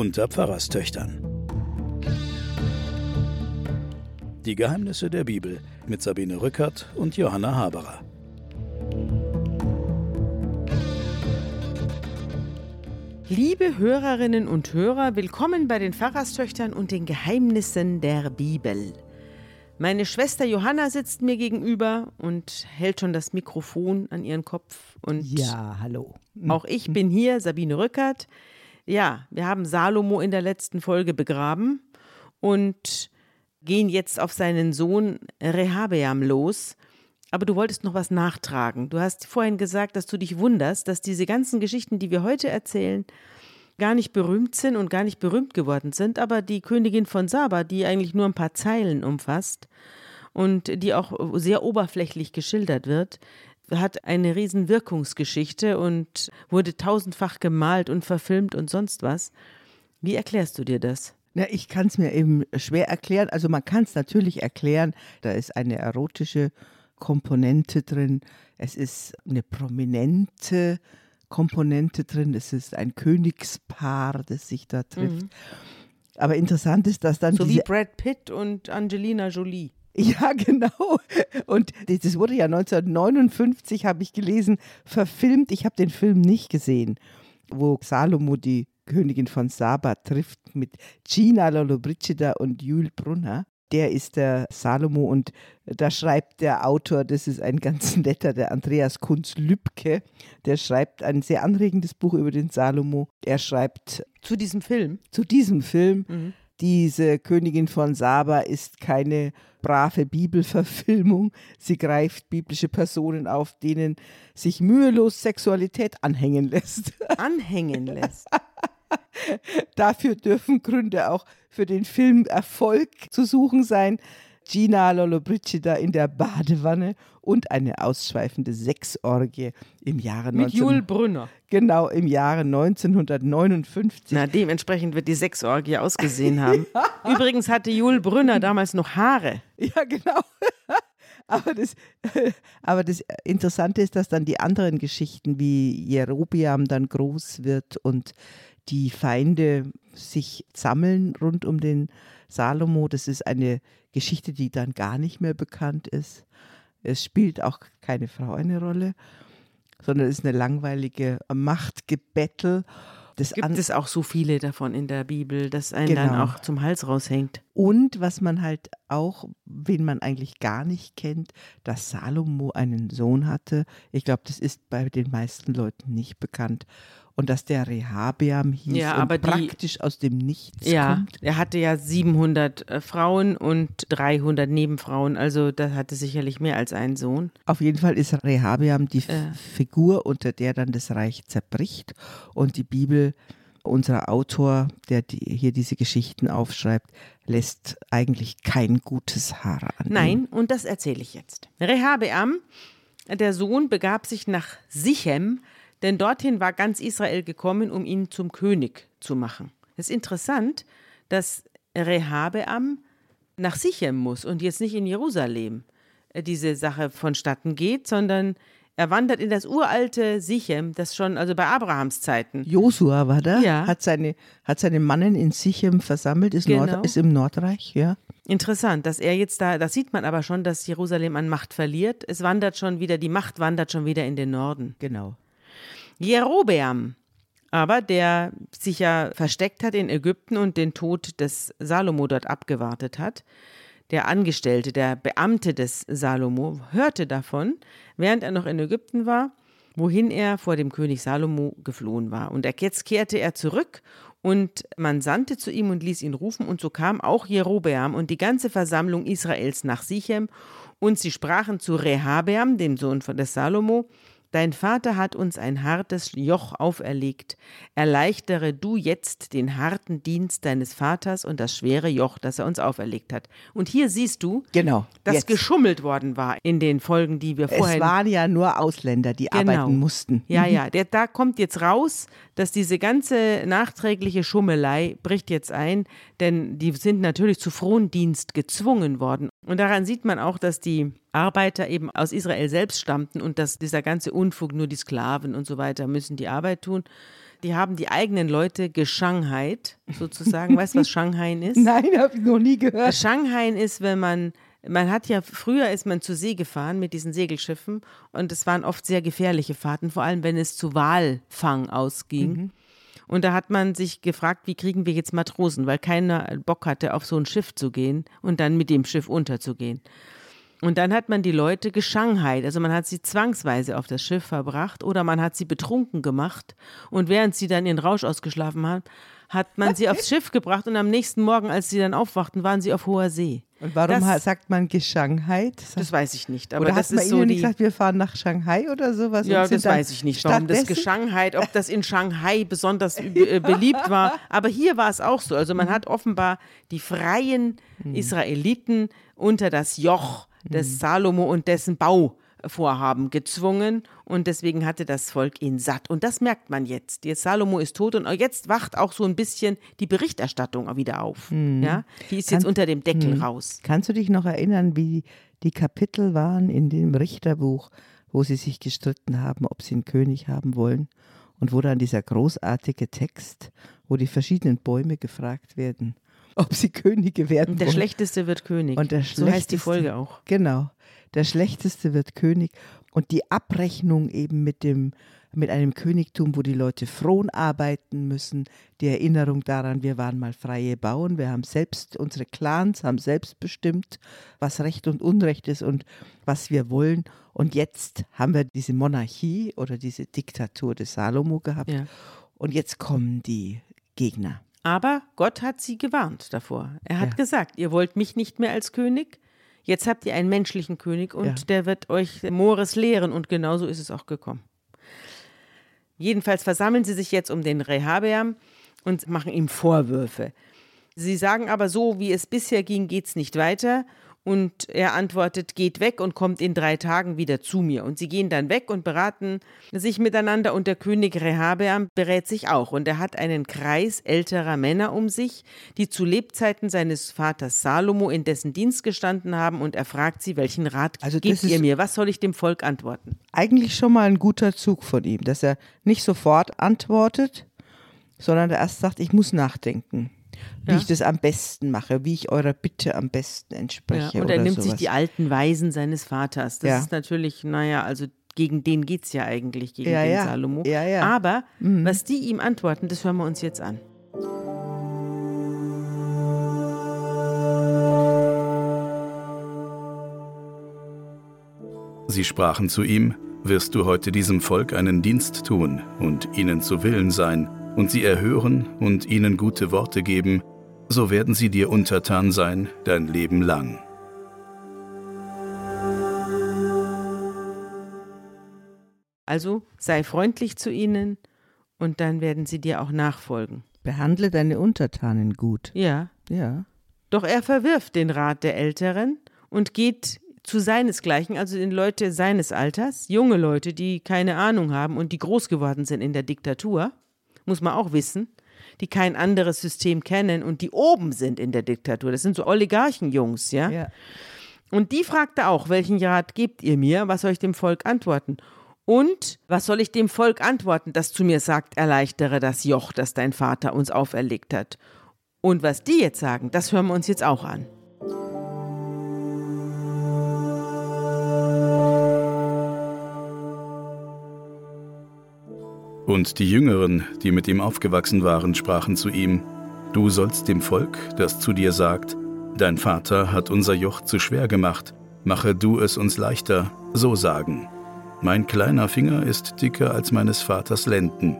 unter Pfarrerstöchtern. Die Geheimnisse der Bibel mit Sabine Rückert und Johanna Haberer. Liebe Hörerinnen und Hörer, willkommen bei den Pfarrerstöchtern und den Geheimnissen der Bibel. Meine Schwester Johanna sitzt mir gegenüber und hält schon das Mikrofon an ihren Kopf. Und ja, hallo. Auch ich bin hier, Sabine Rückert. Ja, wir haben Salomo in der letzten Folge begraben und gehen jetzt auf seinen Sohn Rehabeam los. Aber du wolltest noch was nachtragen. Du hast vorhin gesagt, dass du dich wunderst, dass diese ganzen Geschichten, die wir heute erzählen, gar nicht berühmt sind und gar nicht berühmt geworden sind, aber die Königin von Saba, die eigentlich nur ein paar Zeilen umfasst und die auch sehr oberflächlich geschildert wird, hat eine riesen Wirkungsgeschichte und wurde tausendfach gemalt und verfilmt und sonst was. Wie erklärst du dir das? Na, ich kann es mir eben schwer erklären. Also man kann es natürlich erklären, da ist eine erotische Komponente drin, es ist eine prominente Komponente drin. Es ist ein Königspaar, das sich da trifft. Mhm. Aber interessant ist, dass dann. So wie Brad Pitt und Angelina Jolie. Ja, genau. Und das wurde ja 1959, habe ich gelesen, verfilmt. Ich habe den Film nicht gesehen, wo Salomo die Königin von Saba trifft mit Gina Lollobrigida und Jules Brunner der ist der Salomo und da schreibt der Autor, das ist ein ganz netter, der Andreas Kunz Lübke, der schreibt ein sehr anregendes Buch über den Salomo. Er schreibt zu diesem Film. Zu diesem Film. Mhm. Diese Königin von Saba ist keine brave Bibelverfilmung. Sie greift biblische Personen auf, denen sich mühelos Sexualität anhängen lässt. Anhängen lässt. Dafür dürfen Gründe auch für den Film Erfolg zu suchen sein. Gina Lollobrigida in der Badewanne und eine ausschweifende Sexorgie im Jahre Mit 19... Jul Brünner. Genau, im Jahre 1959. Na, dementsprechend wird die Sexorgie ausgesehen haben. ja. Übrigens hatte Jul Brünner damals noch Haare. Ja, genau. Aber das, aber das Interessante ist, dass dann die anderen Geschichten wie Jerobiam dann groß wird und die Feinde sich sammeln rund um den Salomo. Das ist eine Geschichte, die dann gar nicht mehr bekannt ist. Es spielt auch keine Frau eine Rolle, sondern es ist eine langweilige Machtgebettel. Das Gibt es auch so viele davon in der Bibel, dass einen genau. dann auch zum Hals raushängt. Und was man halt auch, wen man eigentlich gar nicht kennt, dass Salomo einen Sohn hatte. Ich glaube, das ist bei den meisten Leuten nicht bekannt und dass der Rehabeam hieß ja, aber und praktisch die, aus dem Nichts ja, kommt. er hatte ja 700 äh, Frauen und 300 Nebenfrauen, also da hatte sicherlich mehr als einen Sohn. Auf jeden Fall ist Rehabeam die äh. Figur, unter der dann das Reich zerbricht und die Bibel unser Autor, der die, hier diese Geschichten aufschreibt, lässt eigentlich kein gutes Haar an. Nein, und das erzähle ich jetzt. Rehabeam, der Sohn, begab sich nach Sichem, denn dorthin war ganz Israel gekommen, um ihn zum König zu machen. Es ist interessant, dass Rehabeam nach Sichem muss und jetzt nicht in Jerusalem äh, diese Sache vonstatten geht, sondern er wandert in das uralte Sichem, das schon also bei Abrahams Zeiten. Josua war da, ja. hat seine hat seine Mannen in Sichem versammelt, ist, genau. Nord, ist im Nordreich, ja. Interessant, dass er jetzt da, das sieht man aber schon, dass Jerusalem an Macht verliert. Es wandert schon wieder, die Macht wandert schon wieder in den Norden. Genau. Jerobeam, aber der sich ja versteckt hat in Ägypten und den Tod des Salomo dort abgewartet hat, der Angestellte, der Beamte des Salomo, hörte davon, während er noch in Ägypten war, wohin er vor dem König Salomo geflohen war. Und jetzt kehrte er zurück und man sandte zu ihm und ließ ihn rufen, und so kam auch Jerobeam und die ganze Versammlung Israels nach Sichem, und sie sprachen zu Rehabeam, dem Sohn des Salomo, Dein Vater hat uns ein hartes Joch auferlegt. Erleichtere du jetzt den harten Dienst deines Vaters und das schwere Joch, das er uns auferlegt hat. Und hier siehst du, genau, dass jetzt. geschummelt worden war in den Folgen, die wir vorher. Es waren ja nur Ausländer, die genau. arbeiten mussten. Ja, mhm. ja. Der, da kommt jetzt raus, dass diese ganze nachträgliche Schummelei bricht jetzt ein, denn die sind natürlich zu Frondienst gezwungen worden. Und daran sieht man auch, dass die Arbeiter eben aus Israel selbst stammten und dass dieser ganze Unfug, nur die Sklaven und so weiter müssen die Arbeit tun. Die haben die eigenen Leute geschanghait, sozusagen. weißt du, was Shanghai ist? Nein, habe ich noch nie gehört. Shanghai ist, wenn man man hat ja, früher ist man zur See gefahren mit diesen Segelschiffen und es waren oft sehr gefährliche Fahrten, vor allem wenn es zu Walfang ausging. Mhm. Und da hat man sich gefragt, wie kriegen wir jetzt Matrosen, weil keiner Bock hatte, auf so ein Schiff zu gehen und dann mit dem Schiff unterzugehen. Und dann hat man die Leute geschanghait, also man hat sie zwangsweise auf das Schiff verbracht oder man hat sie betrunken gemacht und während sie dann ihren Rausch ausgeschlafen haben, hat man sie aufs Schiff gebracht und am nächsten Morgen, als sie dann aufwachten, waren sie auf hoher See. Und warum Das- sagt man Geschanghait? Das weiß ich nicht, aber oder das hat man ist so ihnen die. nicht gesagt, wir fahren nach Shanghai oder sowas? ja, das weiß ich nicht, warum das Geschanghait, ob das in Shanghai besonders äh, beliebt war. Aber hier war es auch so. Also man hat offenbar die freien Israeliten unter das Joch des Salomo und dessen Bauvorhaben gezwungen und deswegen hatte das Volk ihn satt. Und das merkt man jetzt. Jetzt Salomo ist tot und jetzt wacht auch so ein bisschen die Berichterstattung wieder auf. Ja, die ist jetzt Kann- unter dem Deckel raus. Kannst du dich noch erinnern, wie die Kapitel waren in dem Richterbuch, wo sie sich gestritten haben, ob sie einen König haben wollen? Und wo dann dieser großartige Text, wo die verschiedenen Bäume gefragt werden, ob sie Könige werden Der wollen. Schlechteste wird König. Und der so heißt die Folge auch. Genau. Der Schlechteste wird König. Und die Abrechnung eben mit dem, mit einem Königtum, wo die Leute frohen arbeiten müssen, die Erinnerung daran, wir waren mal freie Bauern, wir haben selbst, unsere Clans haben selbst bestimmt, was Recht und Unrecht ist und was wir wollen. Und jetzt haben wir diese Monarchie oder diese Diktatur des Salomo gehabt. Ja. Und jetzt kommen die Gegner. Aber Gott hat sie gewarnt davor. Er hat Ja. gesagt, ihr wollt mich nicht mehr als König. Jetzt habt ihr einen menschlichen König und Ja. der wird euch Mores lehren und genauso ist es auch gekommen. Jedenfalls versammeln sie sich jetzt um den Rehabeam und machen ihm Vorwürfe. Sie sagen aber so, wie es bisher ging, geht's nicht weiter. Und er antwortet, geht weg und kommt in drei Tagen wieder zu mir. Und sie gehen dann weg und beraten sich miteinander und der König Rehabeam berät sich auch. Und er hat einen Kreis älterer Männer um sich, die zu Lebzeiten seines Vaters Salomo in dessen Dienst gestanden haben. Und er fragt sie, welchen Rat Also gebt ihr mir? Was soll ich dem Volk antworten? eigentlich schon mal ein guter Zug von ihm, dass er nicht sofort antwortet, sondern er erst sagt, ich muss nachdenken, wie Ja. ich das am besten mache, wie ich eurer Bitte am besten entspreche. Ja, und er nimmt sowas. sich die alten Weisen seines Vaters. Das Ja. ist natürlich, naja, also gegen den geht es ja eigentlich, gegen Ja, den ja. Salomo. Ja, ja. Aber was die ihm antworten, das hören wir uns jetzt an. Sie sprachen zu ihm, wirst du heute diesem Volk einen Dienst tun und ihnen zu Willen sein, und sie erhören und ihnen gute Worte geben, so werden sie dir untertan sein dein Leben lang. Also sei freundlich zu ihnen und dann werden sie dir auch nachfolgen. Behandle deine Untertanen gut. Ja. Ja. Doch er verwirft den Rat der Älteren und geht zu seinesgleichen, also den Leute seines Alters, junge Leute, die keine Ahnung haben und die groß geworden sind in der Diktatur, muss man auch wissen, die kein anderes System kennen und die oben sind in der Diktatur. Das sind so Oligarchenjungs, ja? ja. Und die fragte auch, welchen Rat gebt ihr mir? Was soll ich dem Volk antworten? Und was soll ich dem Volk antworten, das zu mir sagt, erleichtere das Joch, das dein Vater uns auferlegt hat? Und was die jetzt sagen, das hören wir uns jetzt auch an. Und die Jüngeren, die mit ihm aufgewachsen waren, sprachen zu ihm, Du sollst dem Volk, das zu dir sagt, Dein Vater hat unser Joch zu schwer gemacht, mache du es uns leichter, so sagen. Mein kleiner Finger ist dicker als meines Vaters Lenden.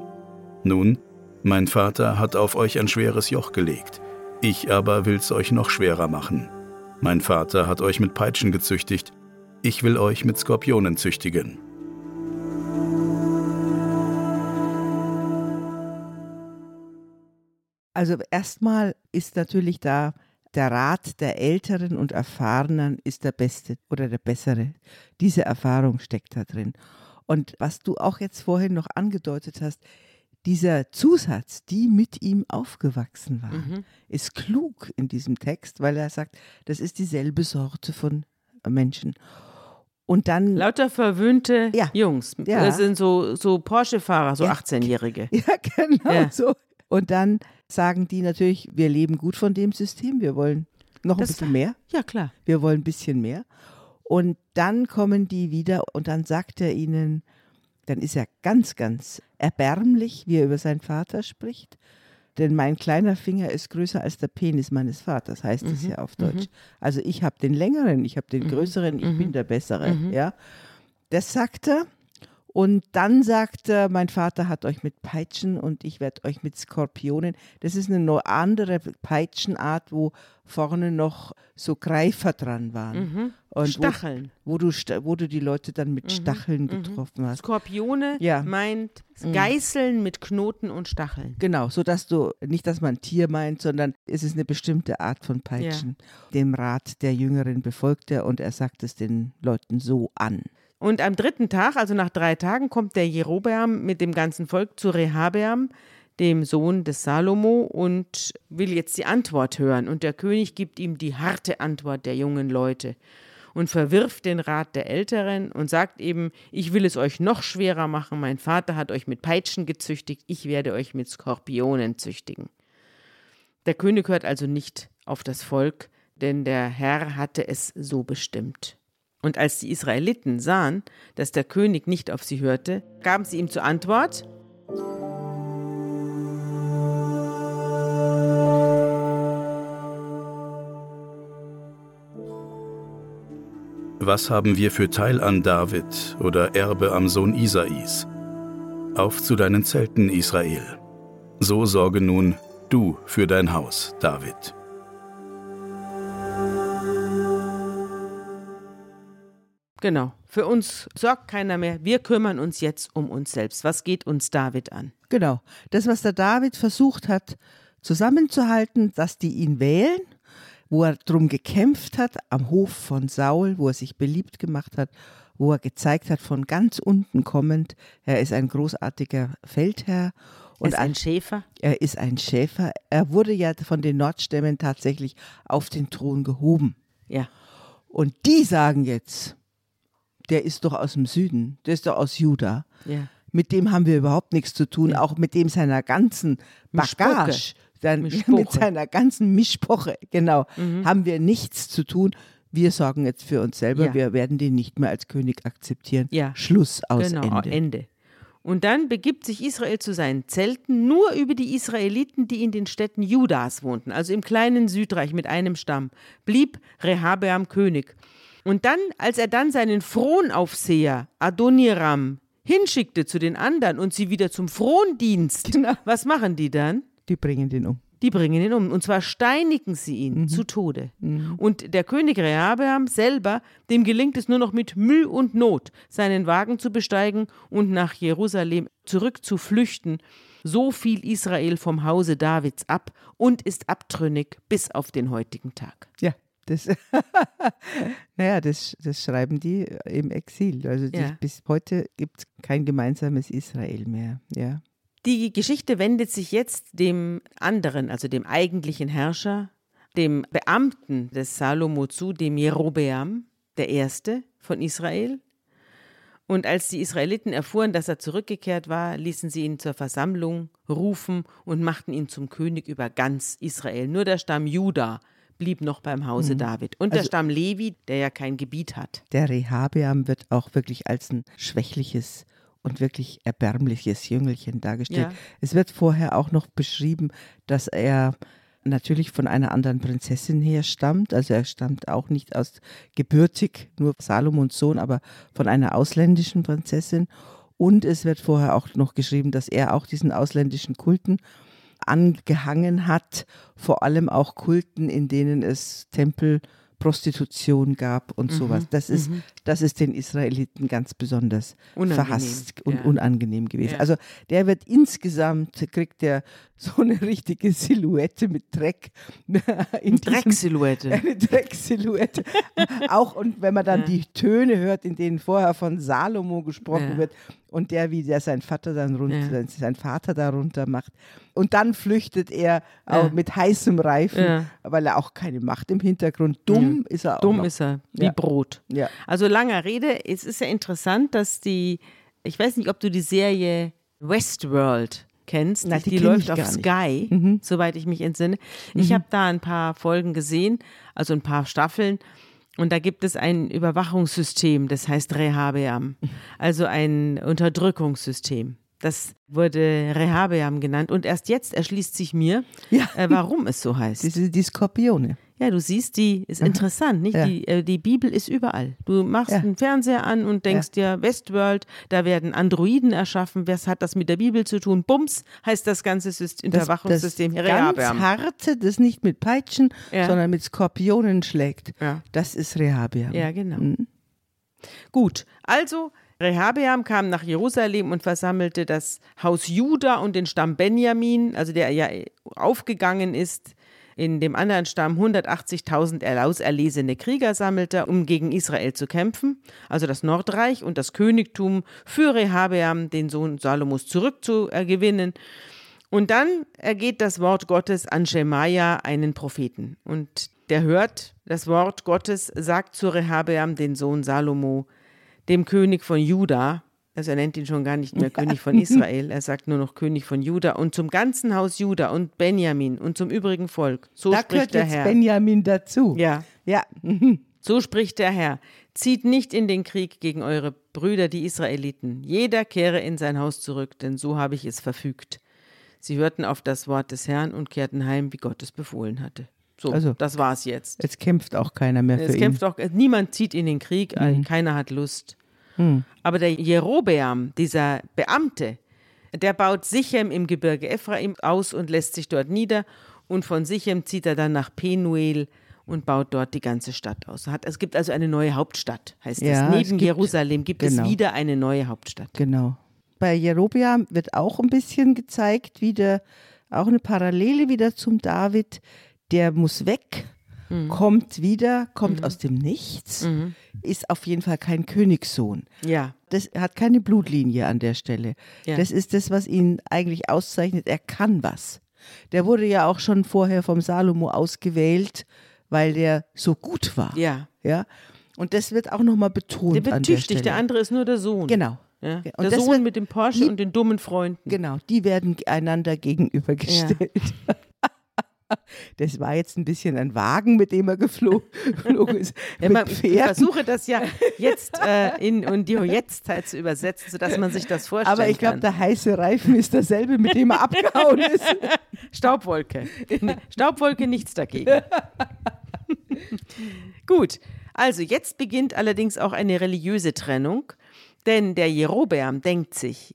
Nun, mein Vater hat auf euch ein schweres Joch gelegt, ich aber will's euch noch schwerer machen. Mein Vater hat euch mit Peitschen gezüchtigt, ich will euch mit Skorpionen züchtigen. Also erstmal ist natürlich da der Rat der Älteren und Erfahrenen ist der beste oder der bessere. Diese Erfahrung steckt da drin. Und was du auch jetzt vorhin noch angedeutet hast, dieser Zusatz, die mit ihm aufgewachsen waren, ist klug in diesem Text, weil er sagt, das ist dieselbe Sorte von Menschen. Und dann. Lauter verwöhnte Ja. Jungs. Ja. Das sind so, so Porsche-Fahrer, so Ja. 18-Jährige. Ja, genau Ja. so. Und dann sagen die natürlich, wir leben gut von dem System, wir wollen noch ein Das- bisschen mehr. Ja, klar. wir wollen ein bisschen mehr. Und dann kommen die wieder und dann sagt er ihnen, dann ist er ganz, ganz erbärmlich, wie er über seinen Vater spricht. Denn mein kleiner Finger ist größer als der Penis meines Vaters, heißt es ja auf Deutsch. Also ich habe den längeren, ich habe den größeren, ich bin der bessere. Ja, das sagt er. Und dann sagt er, mein Vater hat euch mit Peitschen und ich werde euch mit Skorpionen. Das ist eine andere Peitschenart, wo vorne noch so Greifer dran waren. Und Stacheln. Wo, wo, du, wo du die Leute dann mit Stacheln getroffen hast. Skorpione Ja. meint Geißeln mit Knoten und Stacheln. Genau, so dass du nicht, dass man Tier meint, sondern es ist eine bestimmte Art von Peitschen. Dem Rat der Jüngeren befolgt er und er sagt es den Leuten so an. Und am dritten Tag, also nach drei Tagen, kommt der Jerobeam mit dem ganzen Volk zu Rehabeam, dem Sohn des Salomo, und will jetzt die Antwort hören. Und der König gibt ihm die harte Antwort der jungen Leute und verwirft den Rat der Älteren und sagt eben, ich will es euch noch schwerer machen, mein Vater hat euch mit Peitschen gezüchtigt, ich werde euch mit Skorpionen züchtigen. Der König hört also nicht auf das Volk, denn der Herr hatte es so bestimmt. Und als die Israeliten sahen, dass der König nicht auf sie hörte, gaben sie ihm zur Antwort, Was haben wir für Teil an David oder Erbe am Sohn Isais? Auf zu deinen Zelten, Israel. So sorge nun du für dein Haus, David. Genau, für uns sorgt keiner mehr, wir kümmern uns jetzt um uns selbst. Was geht uns David an? Genau. Das, was der David versucht hat, zusammenzuhalten, dass die ihn wählen, wo er drum gekämpft hat, am Hof von Saul, wo er sich beliebt gemacht hat, wo er gezeigt hat, von ganz unten kommend, er ist ein großartiger Feldherr Und und ein Schäfer? er ist ein Schäfer. Er wurde ja von den Nordstämmen tatsächlich auf den Thron gehoben. Ja. Und die sagen jetzt, der ist doch aus dem Süden, der ist doch aus Juda. Ja. Mit dem haben wir überhaupt nichts zu tun, auch mit dem seiner ganzen. Bagage, dann, mit seiner ganzen Mischpoche, genau, haben wir nichts zu tun. Wir sorgen jetzt für uns selber, Ja. wir werden den nicht mehr als König akzeptieren. Ja. Schluss aus Genau, Ende. Ende. Und dann begibt sich Israel zu seinen Zelten nur über die Israeliten, die in den Städten Judas wohnten, also im kleinen Südreich mit einem Stamm, blieb Rehabeam König. Und dann, als er dann seinen Fronaufseher Adoniram hinschickte zu den anderen und sie wieder zum Frondienst, Genau. was machen die dann? Die bringen den um. Die bringen ihn um. Und zwar steinigen sie ihn zu Tode. Und der König Rehabeam selber, dem gelingt es nur noch mit Mühe und Not, seinen Wagen zu besteigen und nach Jerusalem zurück zu flüchten. So fiel Israel vom Hause Davids ab und ist abtrünnig bis auf den heutigen Tag. Ja, das, naja, das, das schreiben die im Exil. Also die, Ja. bis heute gibt es kein gemeinsames Israel mehr. Ja. Die Geschichte wendet sich jetzt dem anderen, also dem eigentlichen Herrscher, dem Beamten des Salomo zu, dem Jerobeam, der Erste von Israel. Und als die Israeliten erfuhren, dass er zurückgekehrt war, ließen sie ihn zur Versammlung rufen und machten ihn zum König über ganz Israel. Nur der Stamm Juda blieb noch beim Hause David. Und der Also- Stamm Levi, der ja kein Gebiet hat. Der Rehabeam wird auch wirklich als ein schwächliches und wirklich erbärmliches Jüngelchen dargestellt. Ja. Es wird vorher auch noch beschrieben, dass er natürlich von einer anderen Prinzessin her stammt. Also er stammt auch nicht aus gebürtig, nur Salomons Sohn, aber von einer ausländischen Prinzessin. Und es wird vorher auch noch geschrieben, dass er auch diesen ausländischen Kulten angehangen hat, vor allem auch Kulten, in denen es Tempel, Prostitution gab und sowas. Das ist, das ist den Israeliten ganz besonders Unangenehm, verhasst und ja. unangenehm gewesen. Ja. Also der wird insgesamt, kriegt der so eine richtige Silhouette mit Dreck. In diesem- Drecksilhouette. eine Drecksilhouette. auch und wenn man dann Ja. die Töne hört, in denen vorher von Salomo gesprochen wird und der, wie der sein Vater dann runter, Ja. sein Vater da runter macht. Und dann flüchtet er auch Ja. mit heißem Reifen, Ja. weil er auch keine Macht im Hintergrund. Dumm ist er auch. Dumm noch. ist er, wie. Brot. Ja. Also langer Rede, es ist ja interessant, dass die, ich weiß nicht, ob du die Serie Westworld kennst. Na, die die kenn läuft auf. Sky, soweit ich mich entsinne. Ich habe da ein paar Folgen gesehen, also ein paar Staffeln. Und da gibt es ein Überwachungssystem, das heißt Rehabeam, also ein Unterdrückungssystem. Das wurde Rehabeam genannt. Und erst jetzt erschließt sich mir, Ja. äh, warum es so heißt. Diese, die Skorpione. Ja, du siehst, die ist interessant, nicht? Ja. Die, äh, die Bibel ist überall. Du machst Ja. einen Fernseher an und denkst dir, Westworld, da werden Androiden erschaffen. Was hat das mit der Bibel zu tun? Bums heißt das ganze System, Das, Überwachungssystem das Rehabeam. ganz harte, das nicht mit Peitschen, Ja. sondern mit Skorpionen schlägt. Ja. Das ist Rehabeam. Ja, genau. Mhm. Gut, also Rehabeam kam nach Jerusalem und versammelte das Haus Juda und den Stamm Benjamin, also der ja aufgegangen ist. In dem anderen Stamm 180.000 auserlesene Krieger sammelte, um gegen Israel zu kämpfen, also das Nordreich und das Königtum für Rehabeam, den Sohn Salomos, zurückzugewinnen. Und dann ergeht das Wort Gottes an Schemaja, einen Propheten. Und der hört das Wort Gottes, sagt zu Rehabeam, den Sohn Salomo, dem König von Juda, also er nennt ihn schon gar nicht mehr König von Israel, er sagt nur noch König von Juda und zum ganzen Haus Juda und Benjamin und zum übrigen Volk. So Da spricht gehört der jetzt Herr. Benjamin dazu. ja, Ja. so spricht der Herr. Zieht nicht in den Krieg gegen eure Brüder, die Israeliten. Jeder kehre in sein Haus zurück, denn so habe ich es verfügt. Sie hörten auf das Wort des Herrn und kehrten heim, wie Gott es befohlen hatte. So, Also- das war's jetzt. Jetzt kämpft auch keiner mehr für Es ihn. kämpft auch, niemand zieht in den Krieg, ein, keiner hat Lust. Aber der Jerobeam, dieser Beamte, der baut Sichem im Gebirge Ephraim aus und lässt sich dort nieder. Und von Sichem zieht er dann nach Penuel und baut dort die ganze Stadt aus. Hat, es gibt also eine neue Hauptstadt, heißt Ja, es. es Neben gibt- Jerusalem gibt genau. es wieder eine neue Hauptstadt. Genau. Bei Jerobeam wird auch ein bisschen gezeigt, wieder auch eine Parallele wieder zum David. Der muss weg, Mhm. kommt wieder, kommt aus dem Nichts, ist auf jeden Fall kein Königssohn. Ja, Das hat keine Blutlinie an der Stelle. Ja. Das ist das, was ihn eigentlich auszeichnet. Er kann was. Der wurde ja auch schon vorher vom Salomo ausgewählt, weil der so gut war. ja. Ja. Und das wird auch nochmal betont. Der wird an der tüchtig, Stelle. der andere ist nur der Sohn. Genau. Ja? Und Der Sohn wird- mit dem Porsche die- und den dummen Freunden. Genau, die werden einander gegenübergestellt. Das war jetzt ein bisschen ein Wagen, mit dem er geflo geflogen ist. Ja, ich versuche das ja jetzt äh, in und die Jetztzeit zu übersetzen, sodass man sich das vorstellen Aber ich glaube, der heiße Reifen ist derselbe, mit dem er abgehauen ist. Staubwolke. Staubwolke, nichts dagegen. Gut, also jetzt beginnt allerdings auch eine religiöse Trennung, denn der Jerobeam denkt sich,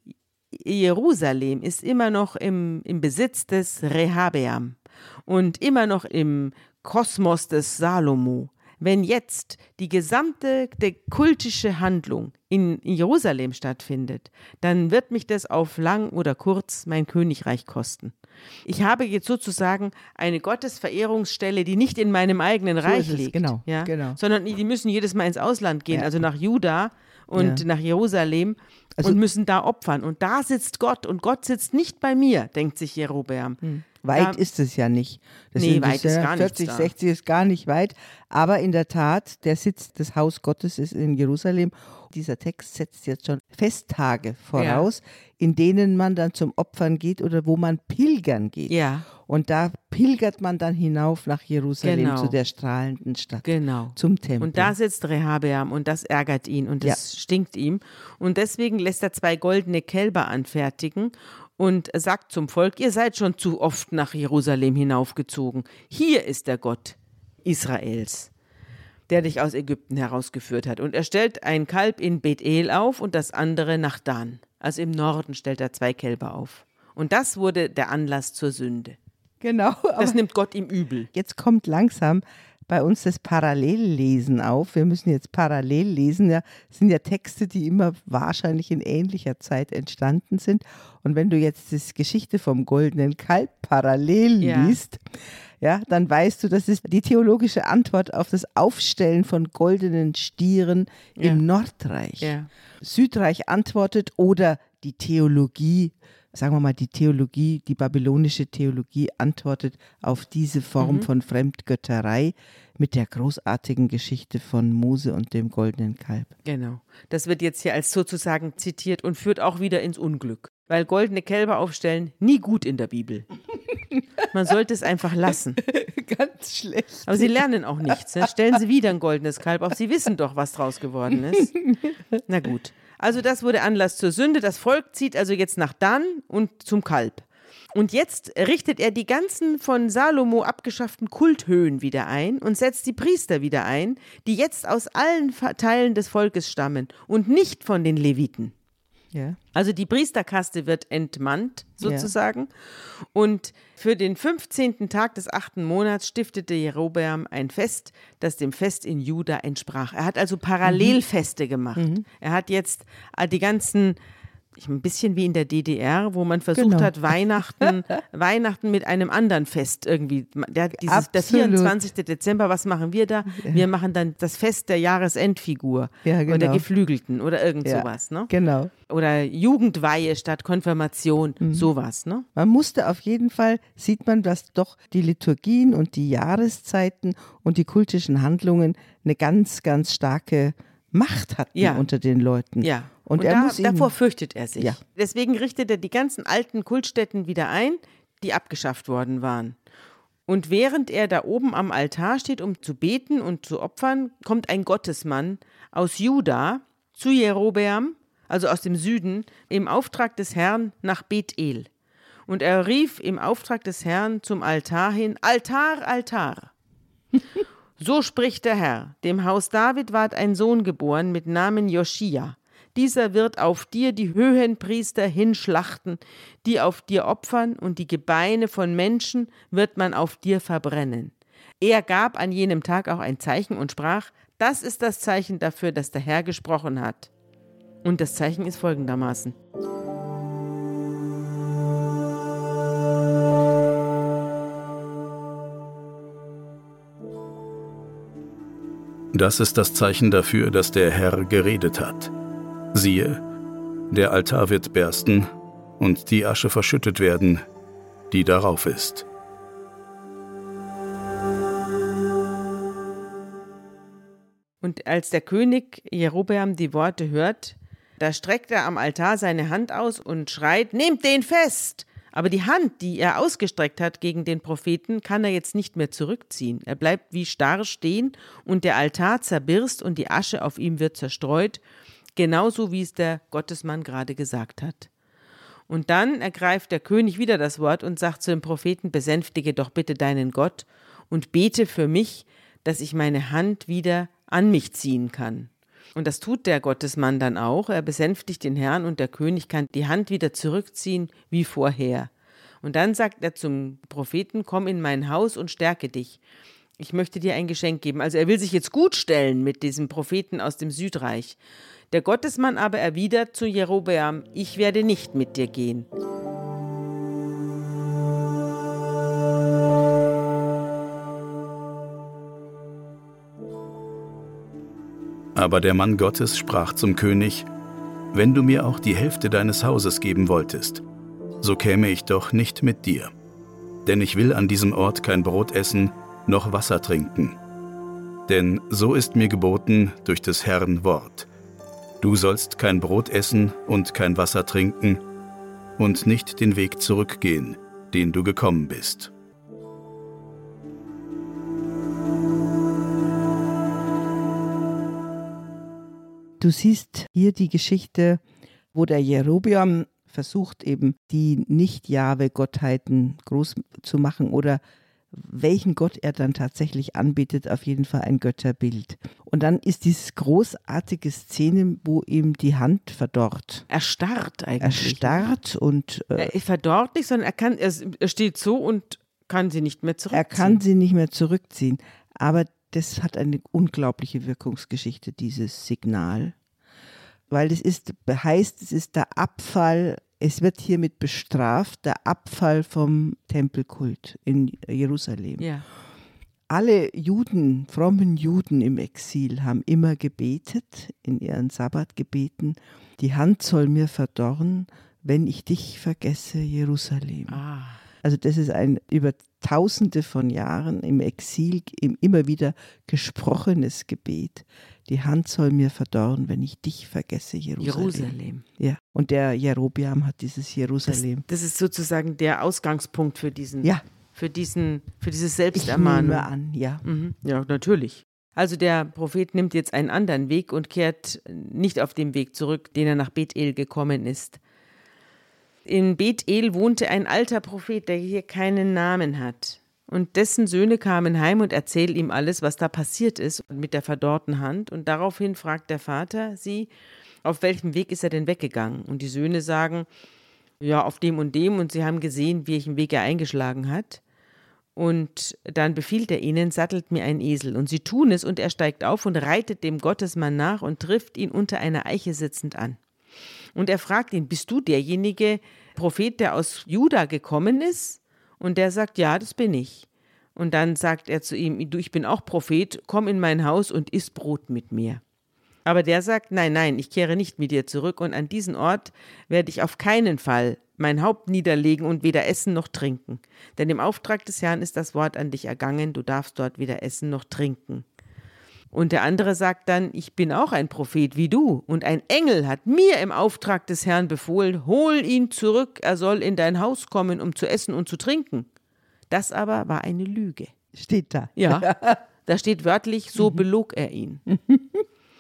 Jerusalem ist immer noch im, im Besitz des Rehabeam und immer noch im Kosmos des Salomo. Wenn jetzt die gesamte der kultische Handlung in Jerusalem stattfindet, dann wird mich das auf lang oder kurz mein Königreich kosten. Ich habe jetzt sozusagen eine Gottesverehrungsstelle, die nicht in meinem eigenen So Reich liegt, genau, ja? genau. sondern die müssen jedes Mal ins Ausland gehen, Ja. also nach Juda und Ja. nach Jerusalem Also- und müssen da opfern. Und da sitzt Gott und Gott sitzt nicht bei mir, denkt sich Jerobeam. Weit Ja. ist es ja nicht. Das Nee, weit ist ja gar nichts 40, da. 60 ist gar nicht weit. Aber in der Tat, der Sitz des Haus Gottes ist in Jerusalem. Dieser Text setzt jetzt schon Festtage voraus, in denen man dann zum Opfern geht oder wo man pilgern geht. Ja, Und da pilgert man dann hinauf nach Jerusalem Genau. zu der strahlenden Stadt, genau. zum Tempel. Und da sitzt Rehabeam und das ärgert ihn und das stinkt ihm. Und deswegen lässt er zwei goldene Kälber anfertigen und sagt zum Volk, ihr seid schon zu oft nach Jerusalem hinaufgezogen. Hier ist der Gott Israels, der dich aus Ägypten herausgeführt hat. Und er stellt ein Kalb in Bethel auf und das andere nach Dan. Also im Norden stellt er zwei Kälber auf. Und das wurde der Anlass zur Sünde. genau, Das nimmt Gott ihm übel. jetzt kommt langsam bei uns das Parallellesen auf. Wir müssen jetzt parallel lesen. Ja, das sind ja Texte, die immer wahrscheinlich in ähnlicher Zeit entstanden sind. Und wenn du jetzt die Geschichte vom goldenen Kalb parallel Ja. liest, ja, dann weißt du, das ist die theologische Antwort auf das Aufstellen von goldenen Stieren Ja. im Nordreich. Ja. Südreich antwortet oder die Theologie, sagen wir mal die Theologie, die babylonische Theologie antwortet auf diese Form von Fremdgötterei mit der großartigen Geschichte von Mose und dem goldenen Kalb. Genau. Das wird jetzt hier als sozusagen zitiert und führt auch wieder ins Unglück. Weil goldene Kälber aufstellen, nie gut in der Bibel. Man sollte es einfach lassen. Ganz schlecht. Aber sie lernen auch nichts. Ne? Stellen sie wieder ein goldenes Kalb auf. Sie wissen doch, was draus geworden ist. Na gut. Also das wurde Anlass zur Sünde. Das Volk zieht also jetzt nach Dan und zum Kalb. Und jetzt richtet er die ganzen von Salomo abgeschafften Kulthöhen wieder ein und setzt die Priester wieder ein, die jetzt aus allen Teilen des Volkes stammen und nicht von den Leviten. Ja. Also die Priesterkaste wird entmannt sozusagen. Und für den 15. Tag des achten Monats stiftete Jerobeam ein Fest, das dem Fest in Juda entsprach. Er hat also Parallelfeste gemacht. Er hat jetzt äh, die ganzen ein bisschen wie in der DDR, wo man versucht Genau. hat, Weihnachten, Weihnachten mit einem anderen Fest irgendwie. Der, dieses, der Absolut. 24. Dezember, was machen wir da? Wir machen dann das Fest der Jahresendfigur Ja, oder der genau. Geflügelten oder irgend Ja, sowas. Ne? Genau. oder Jugendweihe statt Konfirmation, Mhm. sowas, ne? Man musste auf jeden Fall, sieht man, dass doch die Liturgien und die Jahreszeiten und die kultischen Handlungen eine ganz, ganz starke Macht hatten Ja. unter den Leuten. Ja. Und, er da, muss ihnen, davor fürchtet er sich. Ja. Deswegen richtet er die ganzen alten Kultstätten wieder ein, die abgeschafft worden waren. Und während er da oben am Altar steht, um zu beten und zu opfern, kommt ein Gottesmann aus Juda zu Jerobeam, also aus dem Süden, im Auftrag des Herrn nach Bethel. Und er rief im Auftrag des Herrn zum Altar hin: Altar, Altar. So spricht der Herr: Dem Haus David ward ein Sohn geboren mit Namen Joschia. Dieser wird auf dir die Höhenpriester hinschlachten, die auf dir opfern, und die Gebeine von Menschen wird man auf dir verbrennen. Er gab an jenem Tag auch ein Zeichen und sprach: Das ist das Zeichen dafür, dass der Herr gesprochen hat. Und das Zeichen ist folgendermaßen. Das ist das Zeichen dafür, dass der Herr geredet hat. Siehe, der Altar wird bersten und die Asche verschüttet werden, die darauf ist. Und als der König Jerobeam die Worte hört, da streckt er am Altar seine Hand aus und schreit: Nehmt den fest! Aber die Hand, die er ausgestreckt hat gegen den Propheten, kann er jetzt nicht mehr zurückziehen. Er bleibt wie starr stehen und der Altar zerbirst und die Asche auf ihm wird zerstreut, genauso wie es der Gottesmann gerade gesagt hat. Und dann ergreift der König wieder das Wort und sagt zu dem Propheten, besänftige doch bitte deinen Gott und bete für mich, dass ich meine Hand wieder an mich ziehen kann. Und das tut der Gottesmann dann auch. Er besänftigt den Herrn und der König kann die Hand wieder zurückziehen wie vorher. Und dann sagt er zum Propheten, komm in mein Haus und stärke dich. Ich möchte dir ein Geschenk geben. Also er will sich jetzt gut stellen mit diesem Propheten aus dem Südreich. Der Gottesmann aber erwidert zu Jerobeam, ich werde nicht mit dir gehen. Aber der Mann Gottes sprach zum König, Wenn du mir auch die Hälfte deines Hauses geben wolltest, so käme ich doch nicht mit dir. Denn ich will an diesem Ort kein Brot essen, noch Wasser trinken. Denn so ist mir geboten durch des Herrn Wort. Du sollst kein Brot essen und kein Wasser trinken und nicht den Weg zurückgehen, den du gekommen bist. Du siehst hier die Geschichte, wo der Jerobeam versucht eben die Nicht-Jahwe-Gottheiten groß zu machen oder welchen Gott er dann tatsächlich anbetet, auf jeden Fall ein Götterbild. Und dann ist dieses großartige Szene, wo ihm die Hand verdorrt. Erstarrt Er eigentlich. starrt und äh, Er verdorrt nicht, sondern er, kann, er, er steht so und kann sie nicht mehr zurückziehen. er kann sie nicht mehr zurückziehen. Aber das hat eine unglaubliche Wirkungsgeschichte, dieses Signal. Weil es ist, heißt, es ist der Abfall es wird hiermit bestraft der Abfall vom Tempelkult in Jerusalem. Ja. Alle Juden, frommen Juden im Exil haben immer gebetet, in ihren Sabbatgebeten, die Hand soll mir verdorren, wenn ich dich vergesse, Jerusalem. Ah. Also das ist ein über tausende von Jahren im Exil im immer wieder gesprochenes Gebet. Die Hand soll mir verdorren, wenn ich dich vergesse, Jerusalem. Jerusalem. Ja. Und der Jerobiam hat dieses Das, Jerusalem. das ist sozusagen der Ausgangspunkt für diesen, ja, für diesen, für diese ich nehme Selbstermahnung. an, ja. Mhm. Ja, natürlich. Also der Prophet nimmt jetzt einen anderen Weg und kehrt nicht auf dem Weg zurück, den er nach Bethel gekommen ist. In Bethel wohnte ein alter Prophet, der hier keinen Namen hat. Und dessen Söhne kamen heim und erzählen ihm alles, was da passiert ist mit der verdorrten Hand. Und daraufhin fragt der Vater sie, auf welchem Weg ist er denn weggegangen? Und die Söhne sagen, ja, auf dem und dem. Und sie haben gesehen, welchen Weg er eingeschlagen hat. Und dann befiehlt er ihnen, sattelt mir einen Esel. Und sie tun es, und er steigt auf und reitet dem Gottesmann nach und trifft ihn unter einer Eiche sitzend an. Und er fragt ihn, bist du derjenige Prophet, der aus Juda gekommen ist? Und der sagt, ja, das bin ich. Und dann sagt er zu ihm, du, ich bin auch Prophet, komm in mein Haus und iss Brot mit mir. Aber der sagt, nein, nein, ich kehre nicht mit dir zurück und an diesen Ort werde ich auf keinen Fall mein Haupt niederlegen und weder essen noch trinken. Denn im Auftrag des Herrn ist das Wort an dich ergangen, du darfst dort weder essen noch trinken. Und der andere sagt dann, ich bin auch ein Prophet wie du, und ein Engel hat mir im Auftrag des Herrn befohlen, hol ihn zurück, er soll in dein Haus kommen, um zu essen und zu trinken. Das aber war eine Lüge. Steht da. Ja, da steht wörtlich, so belog er ihn.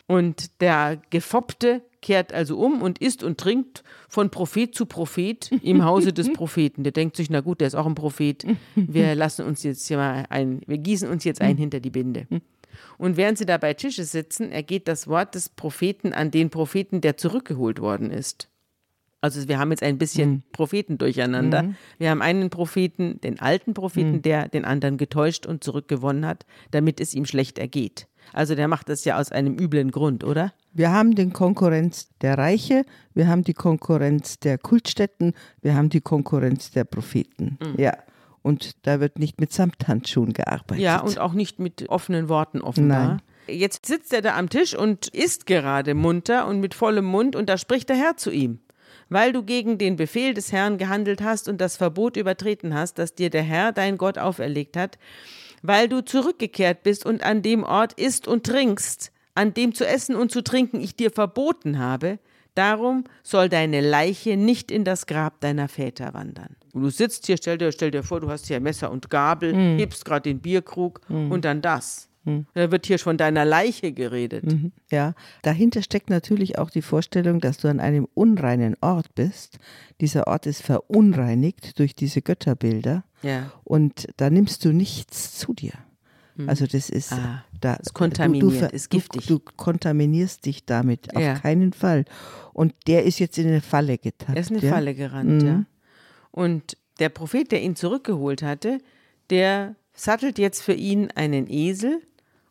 Und der Gefoppte kehrt also um und isst und trinkt von Prophet zu Prophet im Hause des Propheten. Der denkt sich, na gut, der ist auch ein Prophet. Wir lassen uns jetzt hier mal ein, wir gießen uns jetzt ein hinter die Binde. Und während sie da bei Tische sitzen, ergeht das Wort des Propheten an den Propheten, der zurückgeholt worden ist. Also wir haben jetzt ein bisschen Propheten durcheinander. Wir haben einen Propheten, den alten Propheten, der den anderen getäuscht und zurückgewonnen hat, damit es ihm schlecht ergeht. Also der macht das ja aus einem üblen Grund, oder? Wir haben den Konkurrenz der Reiche, wir haben die Konkurrenz der Kultstätten, wir haben die Konkurrenz der Propheten. Mhm. Ja. Und da wird nicht mit Samthandschuhen gearbeitet. Ja, und auch nicht mit offenen Worten offenbar. Jetzt sitzt er da am Tisch und isst gerade munter und mit vollem Mund und da spricht der Herr zu ihm. Weil du gegen den Befehl des Herrn gehandelt hast und das Verbot übertreten hast, das dir der Herr, dein Gott, auferlegt hat, weil du zurückgekehrt bist und an dem Ort isst und trinkst, an dem zu essen und zu trinken ich dir verboten habe, darum soll deine Leiche nicht in das Grab deiner Väter wandern. Und du sitzt hier, stell dir, stell dir vor, du hast hier Messer und Gabel, hebst gerade den Bierkrug und dann das. Da wird hier von deiner Leiche geredet. Mhm. Ja, dahinter steckt natürlich auch die Vorstellung, dass du an einem unreinen Ort bist. Dieser Ort ist verunreinigt durch diese Götterbilder Ja. und da nimmst du nichts zu dir. Also das ist Ah, da ist kontaminiert, ver- ist giftig. Du, du kontaminierst dich damit Ja. auf keinen Fall. Und der ist jetzt in eine Falle getappt. Er ist in eine ja? Falle gerannt, ja. Und der Prophet, der ihn zurückgeholt hatte, der sattelt jetzt für ihn einen Esel